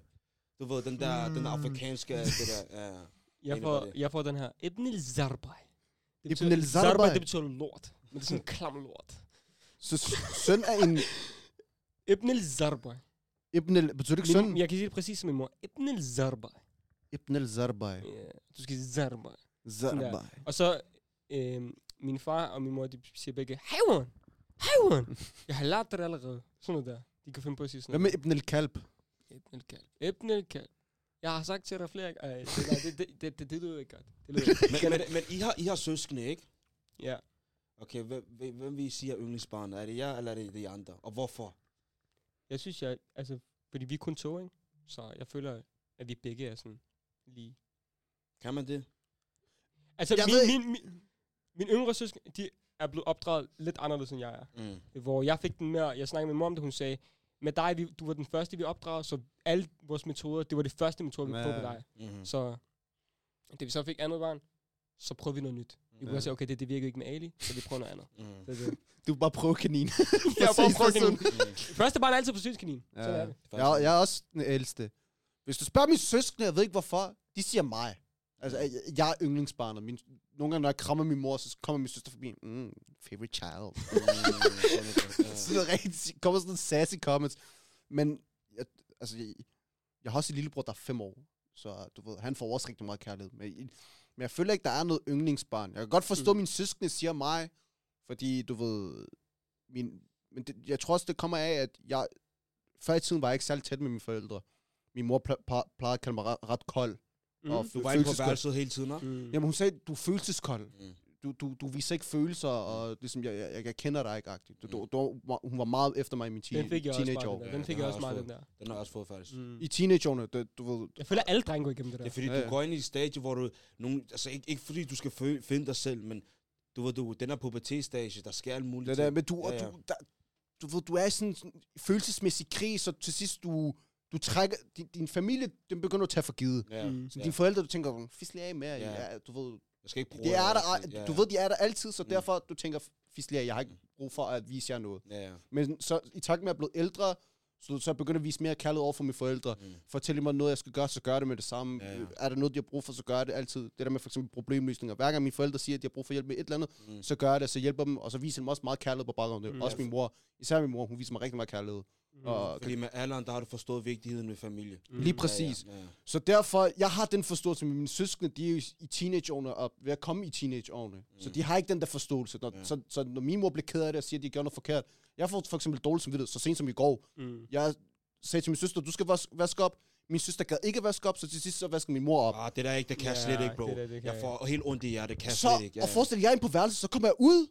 Du ved, den der, mm. den der afrikanske, det der, ja. Jeg får, jeg får den her. Ibn al-Zarbai. Det Ibn? Zarbai, det betyder lort. Men det er sådan en klam lort. Så søn er en... Ibn al-Zarbai. Ibn al... Betyder det ikke søn? Min, jeg kan sige det præcis som min mor. Ibn al-Zarbai. Ibn al-Zarbai. Ja, du skal sige Zarbai. Zarbai. Og så, øh, min far og min mor, de siger begge, hey man, Haywan! Jeg har lært det allerede. Sådan noget der. De kan finde på at sige sådan Hvad med Ibn el-Kalb? Ibn el-Kalb. Ibn el-Kalb. Jeg har sagt til dig flere gange. Ej, det, det, det, det, det, det, lyder ikke godt. Det lyder ikke. Men, men, men I, har, I har søskende, ikke? Ja. Okay, hvem, hvem, hvem vil I sige er yndlingsbarn? Er det jer, eller er det de andre? Og hvorfor? Jeg synes, jeg, altså, fordi vi er kun to, ikke? Så jeg føler, at vi begge er sådan lige. Kan man det? Altså, Jeg min, min, min, min yngre søsken, de er blevet opdraget lidt anderledes, end jeg er. Mm. Hvor jeg fik den mere, jeg snakkede med mor om det, hun sagde, med dig, vi, du var den første, vi opdragede, så alle vores metoder, det var det første metode, vi prøvede med dig. Mm-hmm. Så da vi så fik andet barn, så prøvede vi noget nyt. Vi kunne Ja. godt sige, okay, det, det virker ikke med Ali, så vi prøver noget andet. Mm. Det er det. Du bare prøve kanin. jeg har bare prøvet sådan. kanin. Første barn er altid forsynskanin. Ja. Sådan er det. Jeg, jeg er også den ældste. Hvis du spørger mine søskende, jeg ved ikke hvorfor, de siger mig. Altså, jeg, jeg er yndlingsbarnet. Min, nogle gange, når jeg krammer min mor, så kommer min søster forbi. Mm, favorite child. sådan noget rigtig, kommer sådan noget sassy comments. Men, jeg, altså, jeg, jeg har også en lillebror, der er fem år. Så du ved, han får også rigtig meget kærlighed. Men, men jeg føler ikke, der er noget yndlingsbarn. Jeg kan godt forstå, at Mm. mine søskende siger mig, fordi du ved, min, men det, jeg tror også, det kommer af, at jeg, før i tiden var jeg ikke særlig tæt med mine forældre. Min mor ple- ple- plejede at kalde mig ret, ret kold. Mm. Og Du var inde på værelset hele tiden, ikke? Mm. Jamen hun sagde, du er følelseskold. Mm. Du, du, du viser ikke følelser, og ligesom, jeg, jeg, jeg kender dig ikke. agtigt. Du, du, du, hun var meget efter mig i min Den fik jeg også meget, teenageår. den der. Ja, Den fik den jeg også meget, også den der. Den har jeg også fået, faktisk. Mm. I teenageårene, det, du ved, Jeg føler, at alle drenge går igennem det der. Det er fordi, Ja, du går ind i et stadie, hvor du... Nogen, altså, ikke, ikke fordi du skal finde dig selv, men du ved, du, den her pubertetsstage, der sker alt muligt. det der, men du, Ja, ja, du, der, du, ved, du er i sådan en følelsesmæssig krig, så til sidst du, du trækker, din, din familie, den begynder at tage for givet. Ja. Mm. Så Ja. dine forældre, du tænker, fisle af med, Ja. ja. ja, du ved, Jeg skal ikke bruge det er der, ja, du ved, de er der altid, så Mm. derfor du tænker, fisle af, jeg har ikke brug for at vise jer noget. Ja, ja. Men så i takt med at jeg er blevet ældre, så, så begynder jeg at vise mere kærlighed over for mine forældre. Mm. Fortæller mig noget, jeg skal gøre, så gør det med det samme. Ja, ja. Er der noget, de har brug for, så gør jeg det altid. Det der med for eksempel problemløsninger. Hver gang mine forældre siger, at de har brug for hjælp med et eller andet, Mm. så gør jeg det, så hjælper dem, og så viser de mig også meget kærlighed på baggrund af det. Mm. Også Ja. min mor, især min mor, hun viser mig rigtig meget kærlighed. Mm. Og, Fordi med alderen, der har du forstået vigtigheden med familie. Mm. Lige præcis. Ja, ja, ja. Så derfor, jeg har den forståelse med mine søskende, de er jo i- teenageårene, og ved at komme i teenageårene. Mm. Så de har ikke den der forståelse. Når, Ja. så, så når min mor bliver ked af det og siger, at de gjorde noget forkert, jeg får for eksempel dårligt samvittighed, så sent som i går. Mm. Jeg sagde til min søster, du skal vas- vaske op. Min søster gad ikke vaske op, så til sidst så vasker min mor op. Ah, det der ikke, det kan jeg Ja, slet ikke, bro. det der, det kan jeg får helt ondt i hjertet, det kan jeg så, slet ikke. Ja, og forestil dig, jeg er inde på værelset, så kommer jeg ud,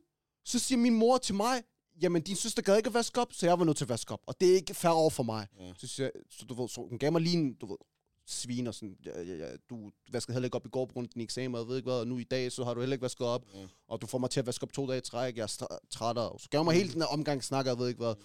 så siger min mor til mig, jamen din søster gad ikke at vaske op, så jeg var nødt til at vaske op. Og det er ikke fair over for mig. Ja. Så, jeg- så, du ved, så hun gav mig lige en, du ved, svin og sådan, ja, ja, ja, du vaskede heller ikke op i går på grund af din eksamen, og jeg ved ikke hvad, og nu i dag, så har du heller ikke vasket op, Ja. og du får mig til at vaske op to dage i træk, jeg er træt af, så gav mig hele den her omgang snak, og jeg ved ikke hvad.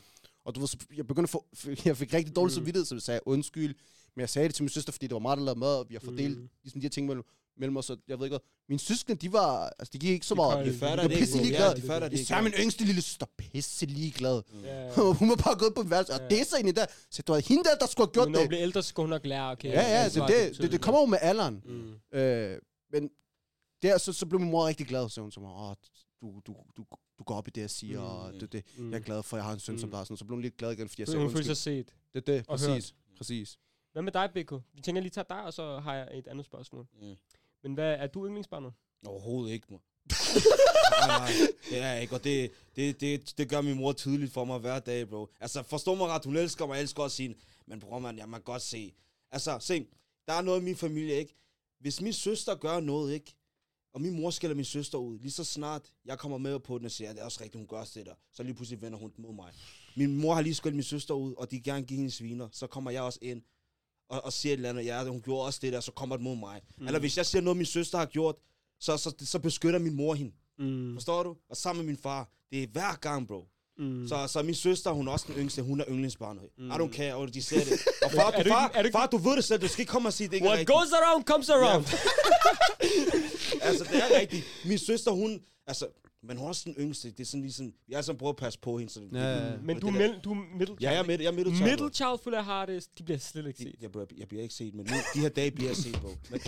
Og du ved, så jeg begyndte at få, jeg fik rigtig dårlig Mm. samvittighed, så jeg sagde undskyld, men jeg sagde det til min søster, fordi det var mig, der lavede mad, og vi har fordelt Mm. mm. ligesom de her ting mellem, mellem os, og jeg ved ikke hvad. Mine søskende, de var, altså de gik ikke så De meget. op. De fatter det ikke, pisse ligeglade. Ja, de fatter det ikke. Især min yngste lille søster, pisse ligeglad. Ja. hun var bare gået på værelse, og det er så egentlig der. Så det var hende der, der skulle have gjort Men når hun det. bliver ældre, så skal hun nok lære, okay. Ja, ja, det, ansvar, det, det, det kommer jo med alderen. Mm. Øh, men der, så, så blev min mor rigtig glad, så hun mig, åh, du, du, du, du går op i det, jeg siger, Mm. og det, det, Mm. jeg er glad for, at jeg har en søn som Mm. dig. Sådan, så blev hun lidt glad igen, fordi jeg Så sagde hun føler sig set. Det er det, præcis. Præcis. Hvad med dig, Beko? Vi tænker lige tage dig, og så har jeg et andet spørgsmål. Mm. Men hvad er du yndlingsbarnet? Overhovedet ikke, mor. nej, nej, det er jeg ikke, og det, det, det, det gør min mor tydeligt for mig hver dag, bro. Altså, forstå mig ret, hun elsker mig, jeg elsker også hende, men bror, man, jeg må godt se. Altså, se, der er noget i min familie, ikke? Hvis min søster gør noget, ikke? Og min mor skælder min søster ud, lige så snart jeg kommer med på den og siger, at det er også rigtigt, hun gør det der, så lige pludselig vender hun mod mig. Min mor har lige skældt min søster ud, og de gerne give hende sviner, så kommer jeg også ind og, og siger et eller andet, ja, hun gjorde også det der, så kommer det mod mig. Mm. Eller hvis jeg siger noget, min søster har gjort, så, så, så beskytter min mor hende. Mm. Forstår du? Og sammen med min far. Det er hver gang, bro. Mm. Så, så min søster, hun er også den yngste. Hun er yndlingsbarnet. Mm. I don't care, og de ser det. Og far, Er du, far, er du far, du ved det selv. Du skal ikke komme og sige, det ikke er What rigtigt. goes around comes around. altså, det er rigtigt. Min søster, hun... Altså, men hun er også den yngste. Det er sådan ligesom... Jeg sådan prøvet at passe på hende. Så Ja, ja, ja. Men du er, middel, du er middle Ja, jeg er midt, jeg er middle child, Middle child føler jeg har det. De bliver slet ikke De- set. Jeg, jeg, jeg bliver ikke set, men nu, de her dage bliver jeg set, bro. Men,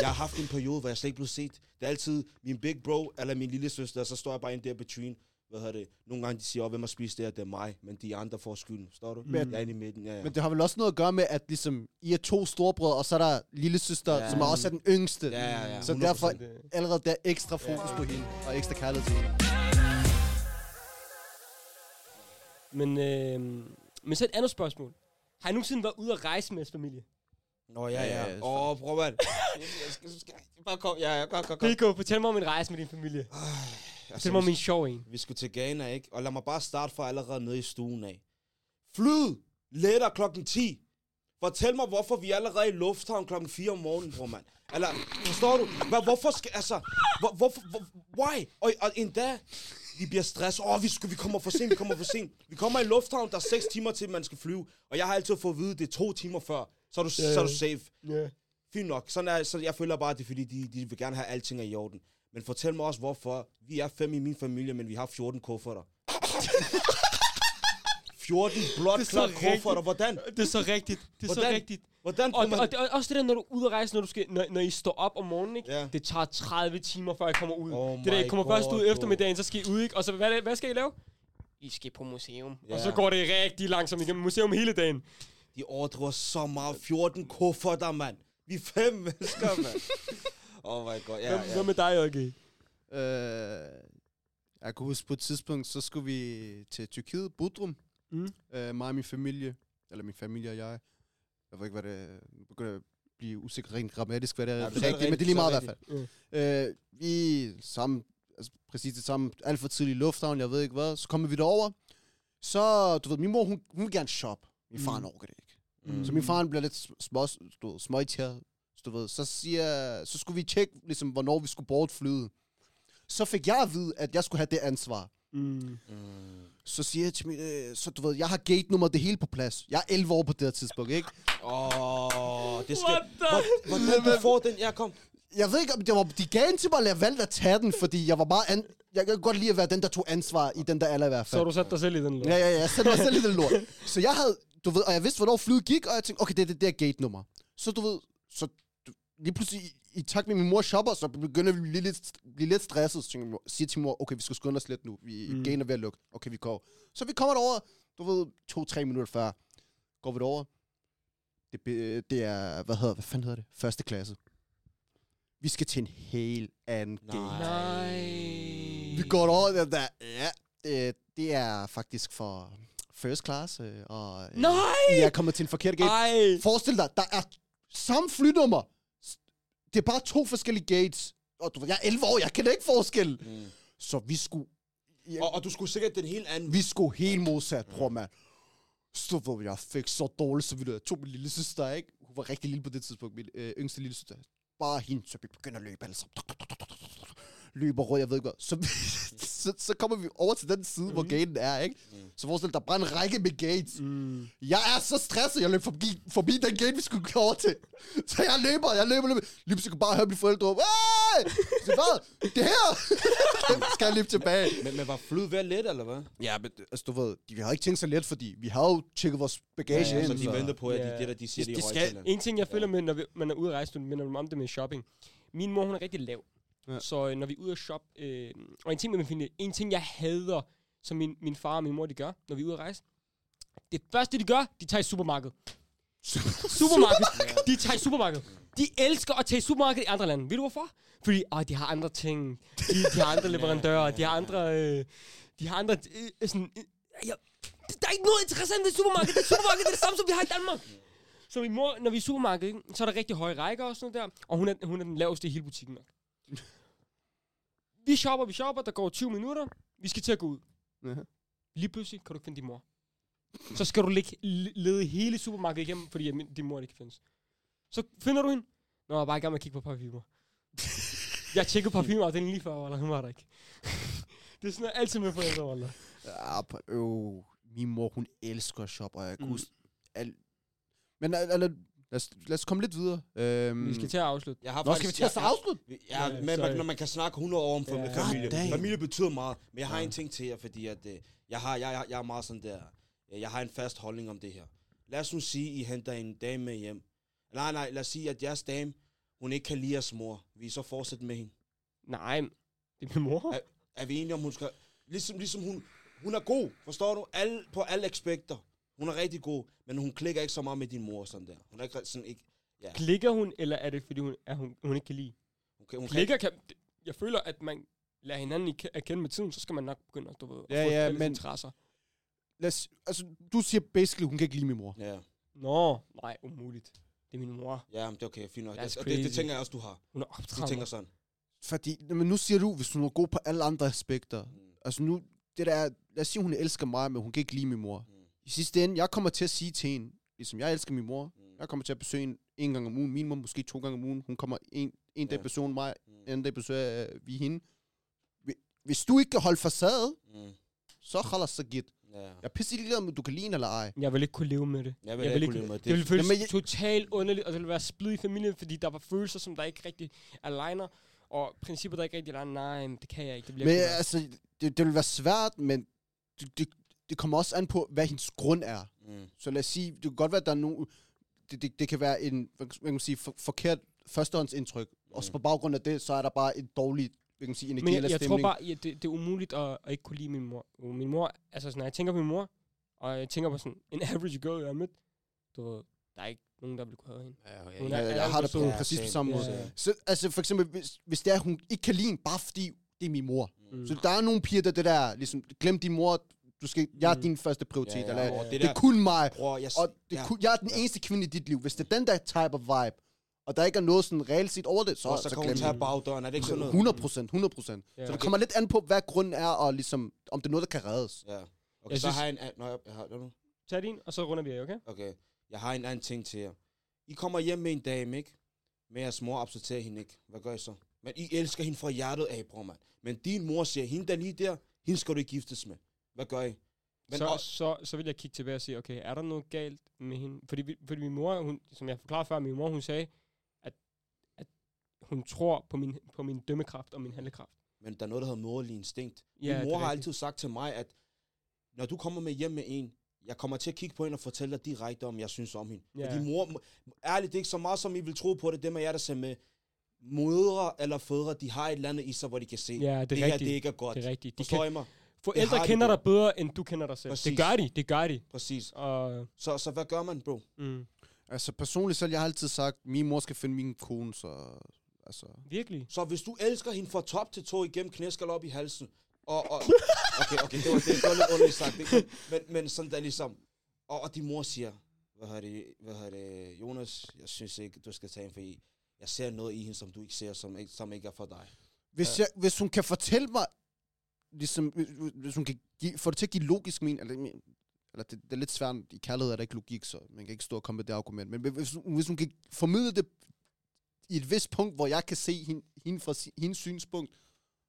jeg har haft en periode, hvor jeg slet ikke blev set. Det er altid min big bro eller min lille søster, og så står jeg bare inde der between. Hvad hedder det? Nogle gange de siger, oh, hvem har spist det her, det er mig, men de andre får skylden. Står du? Jeg er inde i midten, ja, ja. Men det har vel også noget at gøre med, at ligesom, I er to storebrødre, og så er der lille søster, Ja. som er også er den yngste. Ja, ja, ja. Så 100%. derfor allerede der ekstra fokus på hende, og ekstra kærlighed til hende. Men, øh, men så et andet spørgsmål. Har I nogensinde været ude at rejse med jeres familie? Nå, ja, Ja, ja. ja, Åh, oh, bror, mand. Bare kom. Ja, ja, kom, kom, kom. Pico, fortæl mig om en rejse med din familie. Fortæl mig om vi, en sjov en. vi skulle til Ghana, ikke? Og lad mig bare starte fra allerede nede i stuen af. Flyet letter klokken 10. Fortæl mig, hvorfor vi er allerede i lufthavn klokken 4 om morgenen, bror, mand. Eller, forstår du? Hvad, hvorfor skal, altså, hvor, hvorfor, hvor, why? Og, og endda, vi bliver stresset. Åh, oh, vi, skal, vi kommer for sent, vi kommer for sent. Vi kommer i lufthavn, der er 6 timer til, man skal flyve. Og jeg har altid fået at vide, det er to timer før. Så er du, Ja, så er du safe. Ja. Fint nok. Sådan er, så jeg føler bare, at det er fordi, de, de vil gerne have alting er i orden. Men fortæl mig også, hvorfor. Vi er fem i min familie, men vi har 14 kufferter. 14 blot så klart kufferter. Hvordan? Det er så rigtigt. Det er så Hvordan? rigtigt. Hvordan? Og, man- og, og, også det der, når du er ude at rejse, når, du skal, når, når I står op om morgenen, ikke? Ja. Det tager 30 timer, før I kommer ud. Oh det der, I kommer først God, ud bro. eftermiddagen, så skal I ud, ikke? Og så, hvad, hvad skal I lave? I skal på museum. Ja. Og så går det rigtig langsomt igennem museum hele dagen. De overdriver så meget. 14 kufferter, mand. Vi er fem mennesker, mand. oh my god. Ja, Ja, hvad, ja. hvad med dig, okay? Øh, jeg kan huske på et tidspunkt, så skulle vi til Tyrkiet, Budrum. Mm. Øh, mig og min familie, eller min familie og jeg. Jeg ved ikke, hvad det nu begynder jeg at blive usikker rent grammatisk, hvad det er Ja, rigtigt, det men det er lige meget i hvert fald. Øh, vi sammen, altså præcis det samme, alt for tidligt i lufthavn, jeg ved ikke hvad. Så kommer vi derover. Så, du ved, min mor, hun, hun vil gerne shoppe. Min far, Mm. mm. orker det ikke. Mm. Så min far han bliver lidt små, du ved, småirriteret, du ved. Så, siger, så skulle vi tjekke, ligesom, hvornår vi skulle bort flyet. Så fik jeg at vide, at jeg skulle have det ansvar. Mm. Mm. Så siger jeg til min, øh, så du ved, jeg har gate-nummer det hele på plads. Jeg er 11 år på det her tidspunkt, ikke? Åh, det skal... Hvor, hvordan du får den? Ja, kom. Jeg ved ikke, om det var, de gav en til mig, eller jeg valgte at tage den, fordi jeg var bare, an, jeg kan godt lide at være den, der tog ansvar i den der alder i hvert Så fald. har du sat dig selv i den lort. Ja, ja, ja, jeg satte mig selv i den lort. Så jeg havde, du ved, og jeg vidste, hvornår flyet gik, og jeg tænkte, okay, det er det der gate-nummer. Så du ved, så lige pludselig, i, i takt med, at min mor shopper, så begynder vi at blive lidt, blive lidt stresset. Så tænker, mor- siger til min mor, okay, vi skal skynde os lidt nu. Vi Mm. mm. gaten er ved at lukke. Okay, vi går. Så vi kommer derover, du ved, to-tre minutter før. Går vi derover. Det, det er, hvad hedder, hvad fanden hedder det? Første klasse. Vi skal til en helt anden Nej. gate. Nej. Vi går derover, der, der ja, det, det er faktisk for first class, øh, og øh, Nej! I er kommet til en forkert gate. Ej! Forestil dig, der er samme flynummer. Det er bare to forskellige gates. Og du, ved, jeg er 11 år, jeg kender ikke forskel. Mm. Så vi skulle, ja, Og, og du skulle sikkert den helt anden... vi skulle helt modsat, bror mand. Så ved jeg, jeg fik så dårligt, så vi jeg tog min lille søster, ikke? Hun var rigtig lille på det tidspunkt, min øh, yngste lille søster. Bare hende, så vi begynder at løbe alle sammen. Løber rundt, jeg ved ikke hvad. Så, så, så kommer vi over til den side, mm. hvor gaten er, ikke? Mm. Så forestil dig, der er bare en række med gates. Mm. Jeg er så stresset, jeg løb forbi, forbi den gate, vi skulle gå over til. Så jeg løber, jeg løber, løber. Lige kan jeg bare høre mine forældre råbe! Så hvad? Det her! skal jeg løbe tilbage. Men, men var flyet ved lette, eller hvad? Ja, men altså, du ved, de havde ikke tænkt så let, fordi vi havde jo tjekket vores bagage Ja, ind. så de venter på, at Ja. de, det der, de siger det, det i skal, en ting, jeg føler med, når vi, man er ude at rejse, du minder om det med shopping. Min mor, hun er rigtig lav. Ja. Så øh, når vi er ude at shoppe, øh, og en ting min familie, en ting, jeg hader, som min, min far og min mor, de gør, når vi er ude at rejse, det første, de gør, de tager i supermarkedet. Supermarked. De tager i supermarkedet. De elsker at tage i supermarkedet i andre lande. Ved du hvorfor? Fordi åh, de har andre ting. De, de har andre leverandører. De har andre... Øh, de har andre... Øh, sådan, øh, ja, der er ikke noget interessant ved supermarkedet. Det supermarked det er det samme, som vi har i Danmark. Så min mor, når vi er i supermarkedet, ikke, så er der rigtig høje rækker og sådan noget der. Og hun er, hun er den laveste i hele butikken. Nok. Vi shopper, vi shopper. Der går 20 minutter. Vi skal til at gå ud. Ja. Lige pludselig kan du ikke finde din mor. Så skal du ligge, lede hele supermarkedet igennem, fordi min- din mor ikke findes. Så finder du hende. Nå, jeg er bare i gang med at kigge på parfumer. jeg tjekkede parfumeafdelingen lige før, eller hun var der ikke. det er sådan noget, altid med forældre, Wallah. Ja, øh, min mor, hun elsker at shoppe, og jeg kan Mm. Al, men al, lad, os, lad os komme lidt videre. Øhm, Vi skal til at afslutte. Jeg har Nå, skal vi til at jeg- afslutte? jeg- Ja, Ja, man, når man kan snakke 100 år om Ja. familie. Damn. Familie betyder meget. Men jeg har Ja. en ting til jer, fordi at, øh, jeg, har, jeg, jeg, jeg er meget sådan der... øh, Jeg har en fast holdning om det her. Lad os nu sige, I henter en dame med hjem. Nej, nej, lad os sige, at jeres dame, hun ikke kan lide jeres mor. Vi så fortsætte med hende. Nej, det er min mor. Ja. Er vi enige om, hun skal... Ligesom, ligesom hun, hun er god, forstår du? Alle, på alle aspekter. Hun er rigtig god, men hun klikker ikke så meget med din mor sådan der. Hun er ikke sådan ikke... Ja, Klikker hun, eller er det, fordi hun, er hun, hun ikke kan lide? hun, kan, hun kan Klikker kan... Jeg føler, at man lærer hinanden i- at kende med tiden, så skal man nok begynde at, du ved, at Ja, få ja, men- interesser. lad os, altså, du siger basically, hun kan ikke lide min mor. Ja, Nå, nej, umuligt. Det er min mor. ja, men det er okay, fint nok. That's Det, og det, det tænker jeg også, du har. Hun er Du opdraget. tænker sådan. Fordi, men nu siger du, hvis hun er god på alle andre aspekter. Mm. Altså nu, det der, er- lad os sige, hun elsker mig, men hun kan ikke lide min mor. Mm. I sidste ende, jeg kommer til at sige til hende, ligesom jeg elsker min mor, Mm. jeg kommer til at besøge hende en gang om ugen, minimum måske to gange om ugen. Hun kommer en, en dag besøger hun mig, Mm. en anden dag besøger øh, vi hende. Hvi- Hvis du ikke kan holde facade, Mm. så holder så gitt. Ja. Jeg er pisse ligeglad om du kan lide eller ej. Jeg vil ikke kunne leve med det. Jeg vil, Jeg vil ikke kunne leve med Det ville det. føles Jamen, jeg- totalt underligt, og det ville være splid i familien, fordi der var følelser, som der ikke rigtig aligner, og principper, der ikke rigtig aligner. Nej, men det kan jeg ikke. Det bliver Men altså, det, det vil være svært, men det, det, det kommer også an på, hvad hendes grund er. Mm. Så lad os sige, det kan godt være, at der er nogen... Det, det, det kan være en, hvad kan man sige, for, forkert førstehåndsindtryk. Mm. Og så på baggrund af det, så er der bare en dårlig, hvad kan man sige, energi Men jeg, eller jeg tror bare, ja, det, det er umuligt at, at ikke kunne lide min mor. Og Min mor, altså sådan, når jeg tænker på min mor, og jeg tænker på sådan en average girl, jeg har mødt, du ved, der er ikke nogen, der vil kunne have hende. Ja, ja, Hun Ja, er- jeg har det på Ja, præcis på samme Ja, måde. ja. Så, altså for eksempel, hvis, hvis det er, hun ikke kan lide en, bare fordi det er min mor. Mm. Så der er nogle piger, der det der, ligesom, glem din mor, du skal, jeg er Mm. din første prioritet. Ja, ja, eller, og det, det der- er kun mig. Bror, jeg, Og det ja. ja. kun, jeg er den eneste kvinde i dit liv. Hvis det er den der type of vibe, og der ikke er noget sådan reelt set over det, så, Og så, så, kan hun tage det. bagdøren, er det ikke sådan noget? 100 procent, 100 procent. Ja. Så det kommer lidt an på, hvad grunden er, og ligesom, om det er noget, der kan reddes. Ja. Okay, Jeg så synes- har jeg en... Nå, jeg, jeg har, nu. Tag din, og så runder vi af, okay? Okay, jeg har en anden ting til jer. I kommer hjem med en dame, ikke? Men jeres mor accepterer hende ikke. Hvad gør I så? Men I elsker hende fra hjertet af, bror, mand. Men din mor siger, hende der lige der, hende skal du ikke giftes med. Hvad gør I? Men så, også, så, så vil jeg kigge tilbage og sige, okay, er der noget galt med hende? Fordi, fordi min mor, hun, som jeg forklarede før, min mor, hun sagde, at, at hun tror på min, på min dømmekraft og min handlekraft. men der er noget, der hedder moderlig instinkt. Ja, Min mor har altid sagt til mig, at når du kommer med hjem med en, jeg kommer til at kigge på hende og fortælle dig direkte, om jeg synes om hende. Ja. Fordi mor, ærligt, det er ikke så meget, som I vil tro på det. Dem af jer, der ser med mødre eller fædre, de har et eller andet i sig, hvor de kan se, Ja, det det her, rigtigt. det ikke er godt. Det er rigtigt. De Forstår kan, I mig? Forældre har de kender på. dig bedre, end du kender dig selv. Præcis. Det gør de, det gør de. Præcis. Og, Så, så hvad gør man, bro? mm, Altså personligt så har jeg altid sagt, min mor skal finde min kone, så... Altså, virkelig. Så hvis du elsker hende fra top til to igennem knæskal op i halsen, og, og okay, okay, det var, det var lidt underligt sagt, ikke? men, men sådan der ligesom, og, og din mor siger, hvad har det, hvad har det, Jonas, jeg synes ikke, du skal tage hende, fordi jeg ser noget i hende, som du ikke ser, som ikke, som ikke er for dig. hvis, jeg, hvis hun kan fortælle mig, ligesom, hvis- hun kan give, få det til at give logisk mening, eller, eller det, det, er lidt svært, i kærlighed er der ikke logik, så man kan ikke stå og komme med det argument, men hvis, hvis hun kan formidle det i et vist punkt, hvor jeg kan se hende, hende fra hendes synspunkt,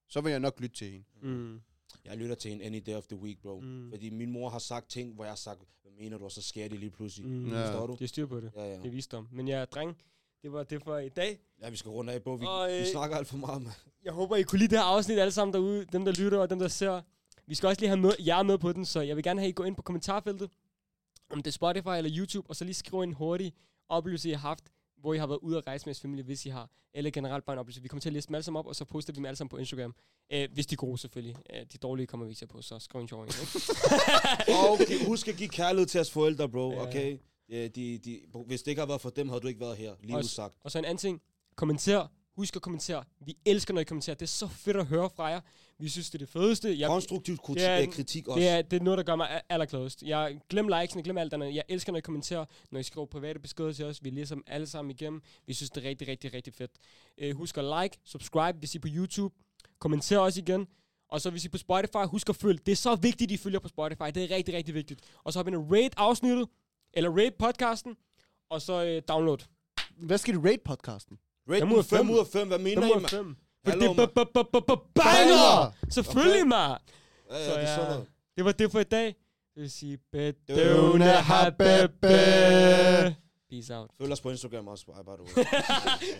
så vil jeg nok lytte til hende. Mm. Jeg lytter til hende any day of the week, bro. Mm. Fordi min mor har sagt ting, hvor jeg har sagt, hvad mener du, og så sker det lige pludselig. Mm. Ja. Forstår du? Det er styr på det. Ja, ja. Det er visdom. Men ja, dreng, det var det for i dag. Ja, vi skal runde af, bro. Vi, Og, vi øh, snakker alt for meget, man. Jeg håber, I kunne lide det her afsnit alle sammen derude. Dem, der lytter og dem, der ser. Vi skal også lige have med, jer med på den, så jeg vil gerne have, I gå ind på kommentarfeltet. Om det er Spotify eller YouTube, og så lige skrive en hurtig oplevelse, I har haft, hvor I har været ude at rejse med jeres familie, hvis I har. Eller generelt bare en oplevelse. Vi kommer til at liste dem alle sammen op, og så poster vi dem alle sammen på Instagram. Øh, hvis de er gode, selvfølgelig. Øh, de dårlige kommer vi ikke til at på, så skriv en sjov en, ikke? Okay, husk at give kærlighed til jeres forældre, bro, okay? Ja, de, de, hvis det ikke har været for dem, havde du ikke været her, lige Også- udsagt. Og så en anden ting. Kommenter. Husk at kommentere. Vi elsker, når I kommenterer. Det er så fedt at høre fra jer. Vi synes, det er det fedeste. Jeg, Konstruktiv kritik, det er- øh, kritik også. Det er, det er noget, der gør mig a- allergladest. Jeg glem likesene, glem alt andet. Jeg elsker, når I kommenterer, når I skriver private beskeder til os. Vi læser dem alle sammen igennem. Vi synes, det er rigtig, rigtig, rigtig fedt. Uh, husk at like, subscribe, hvis I er på YouTube. Kommenter også igen. Og så hvis I er på Spotify, husk at følge. Det er så vigtigt, I følger på Spotify. Det er rigtig, rigtig vigtigt. Og så har vi en rate afsnittet, eller rate podcasten, og så uh, download. Hvad skal du rate podcasten? Rate Fem den ud af 5 fem. ud af 5, hvad mener Fem I, ud af mand? fem. Hallo, Fordi det mand. er banger! Banger! Selvfølgelig, mand! Ja, ja, Så det er ja. sådan noget. Det var det for i dag. Det vil sige, Døvne bedøvne habebe. habebe. Peace out. Følg os på Instagram også, by by the way. Ja, ja.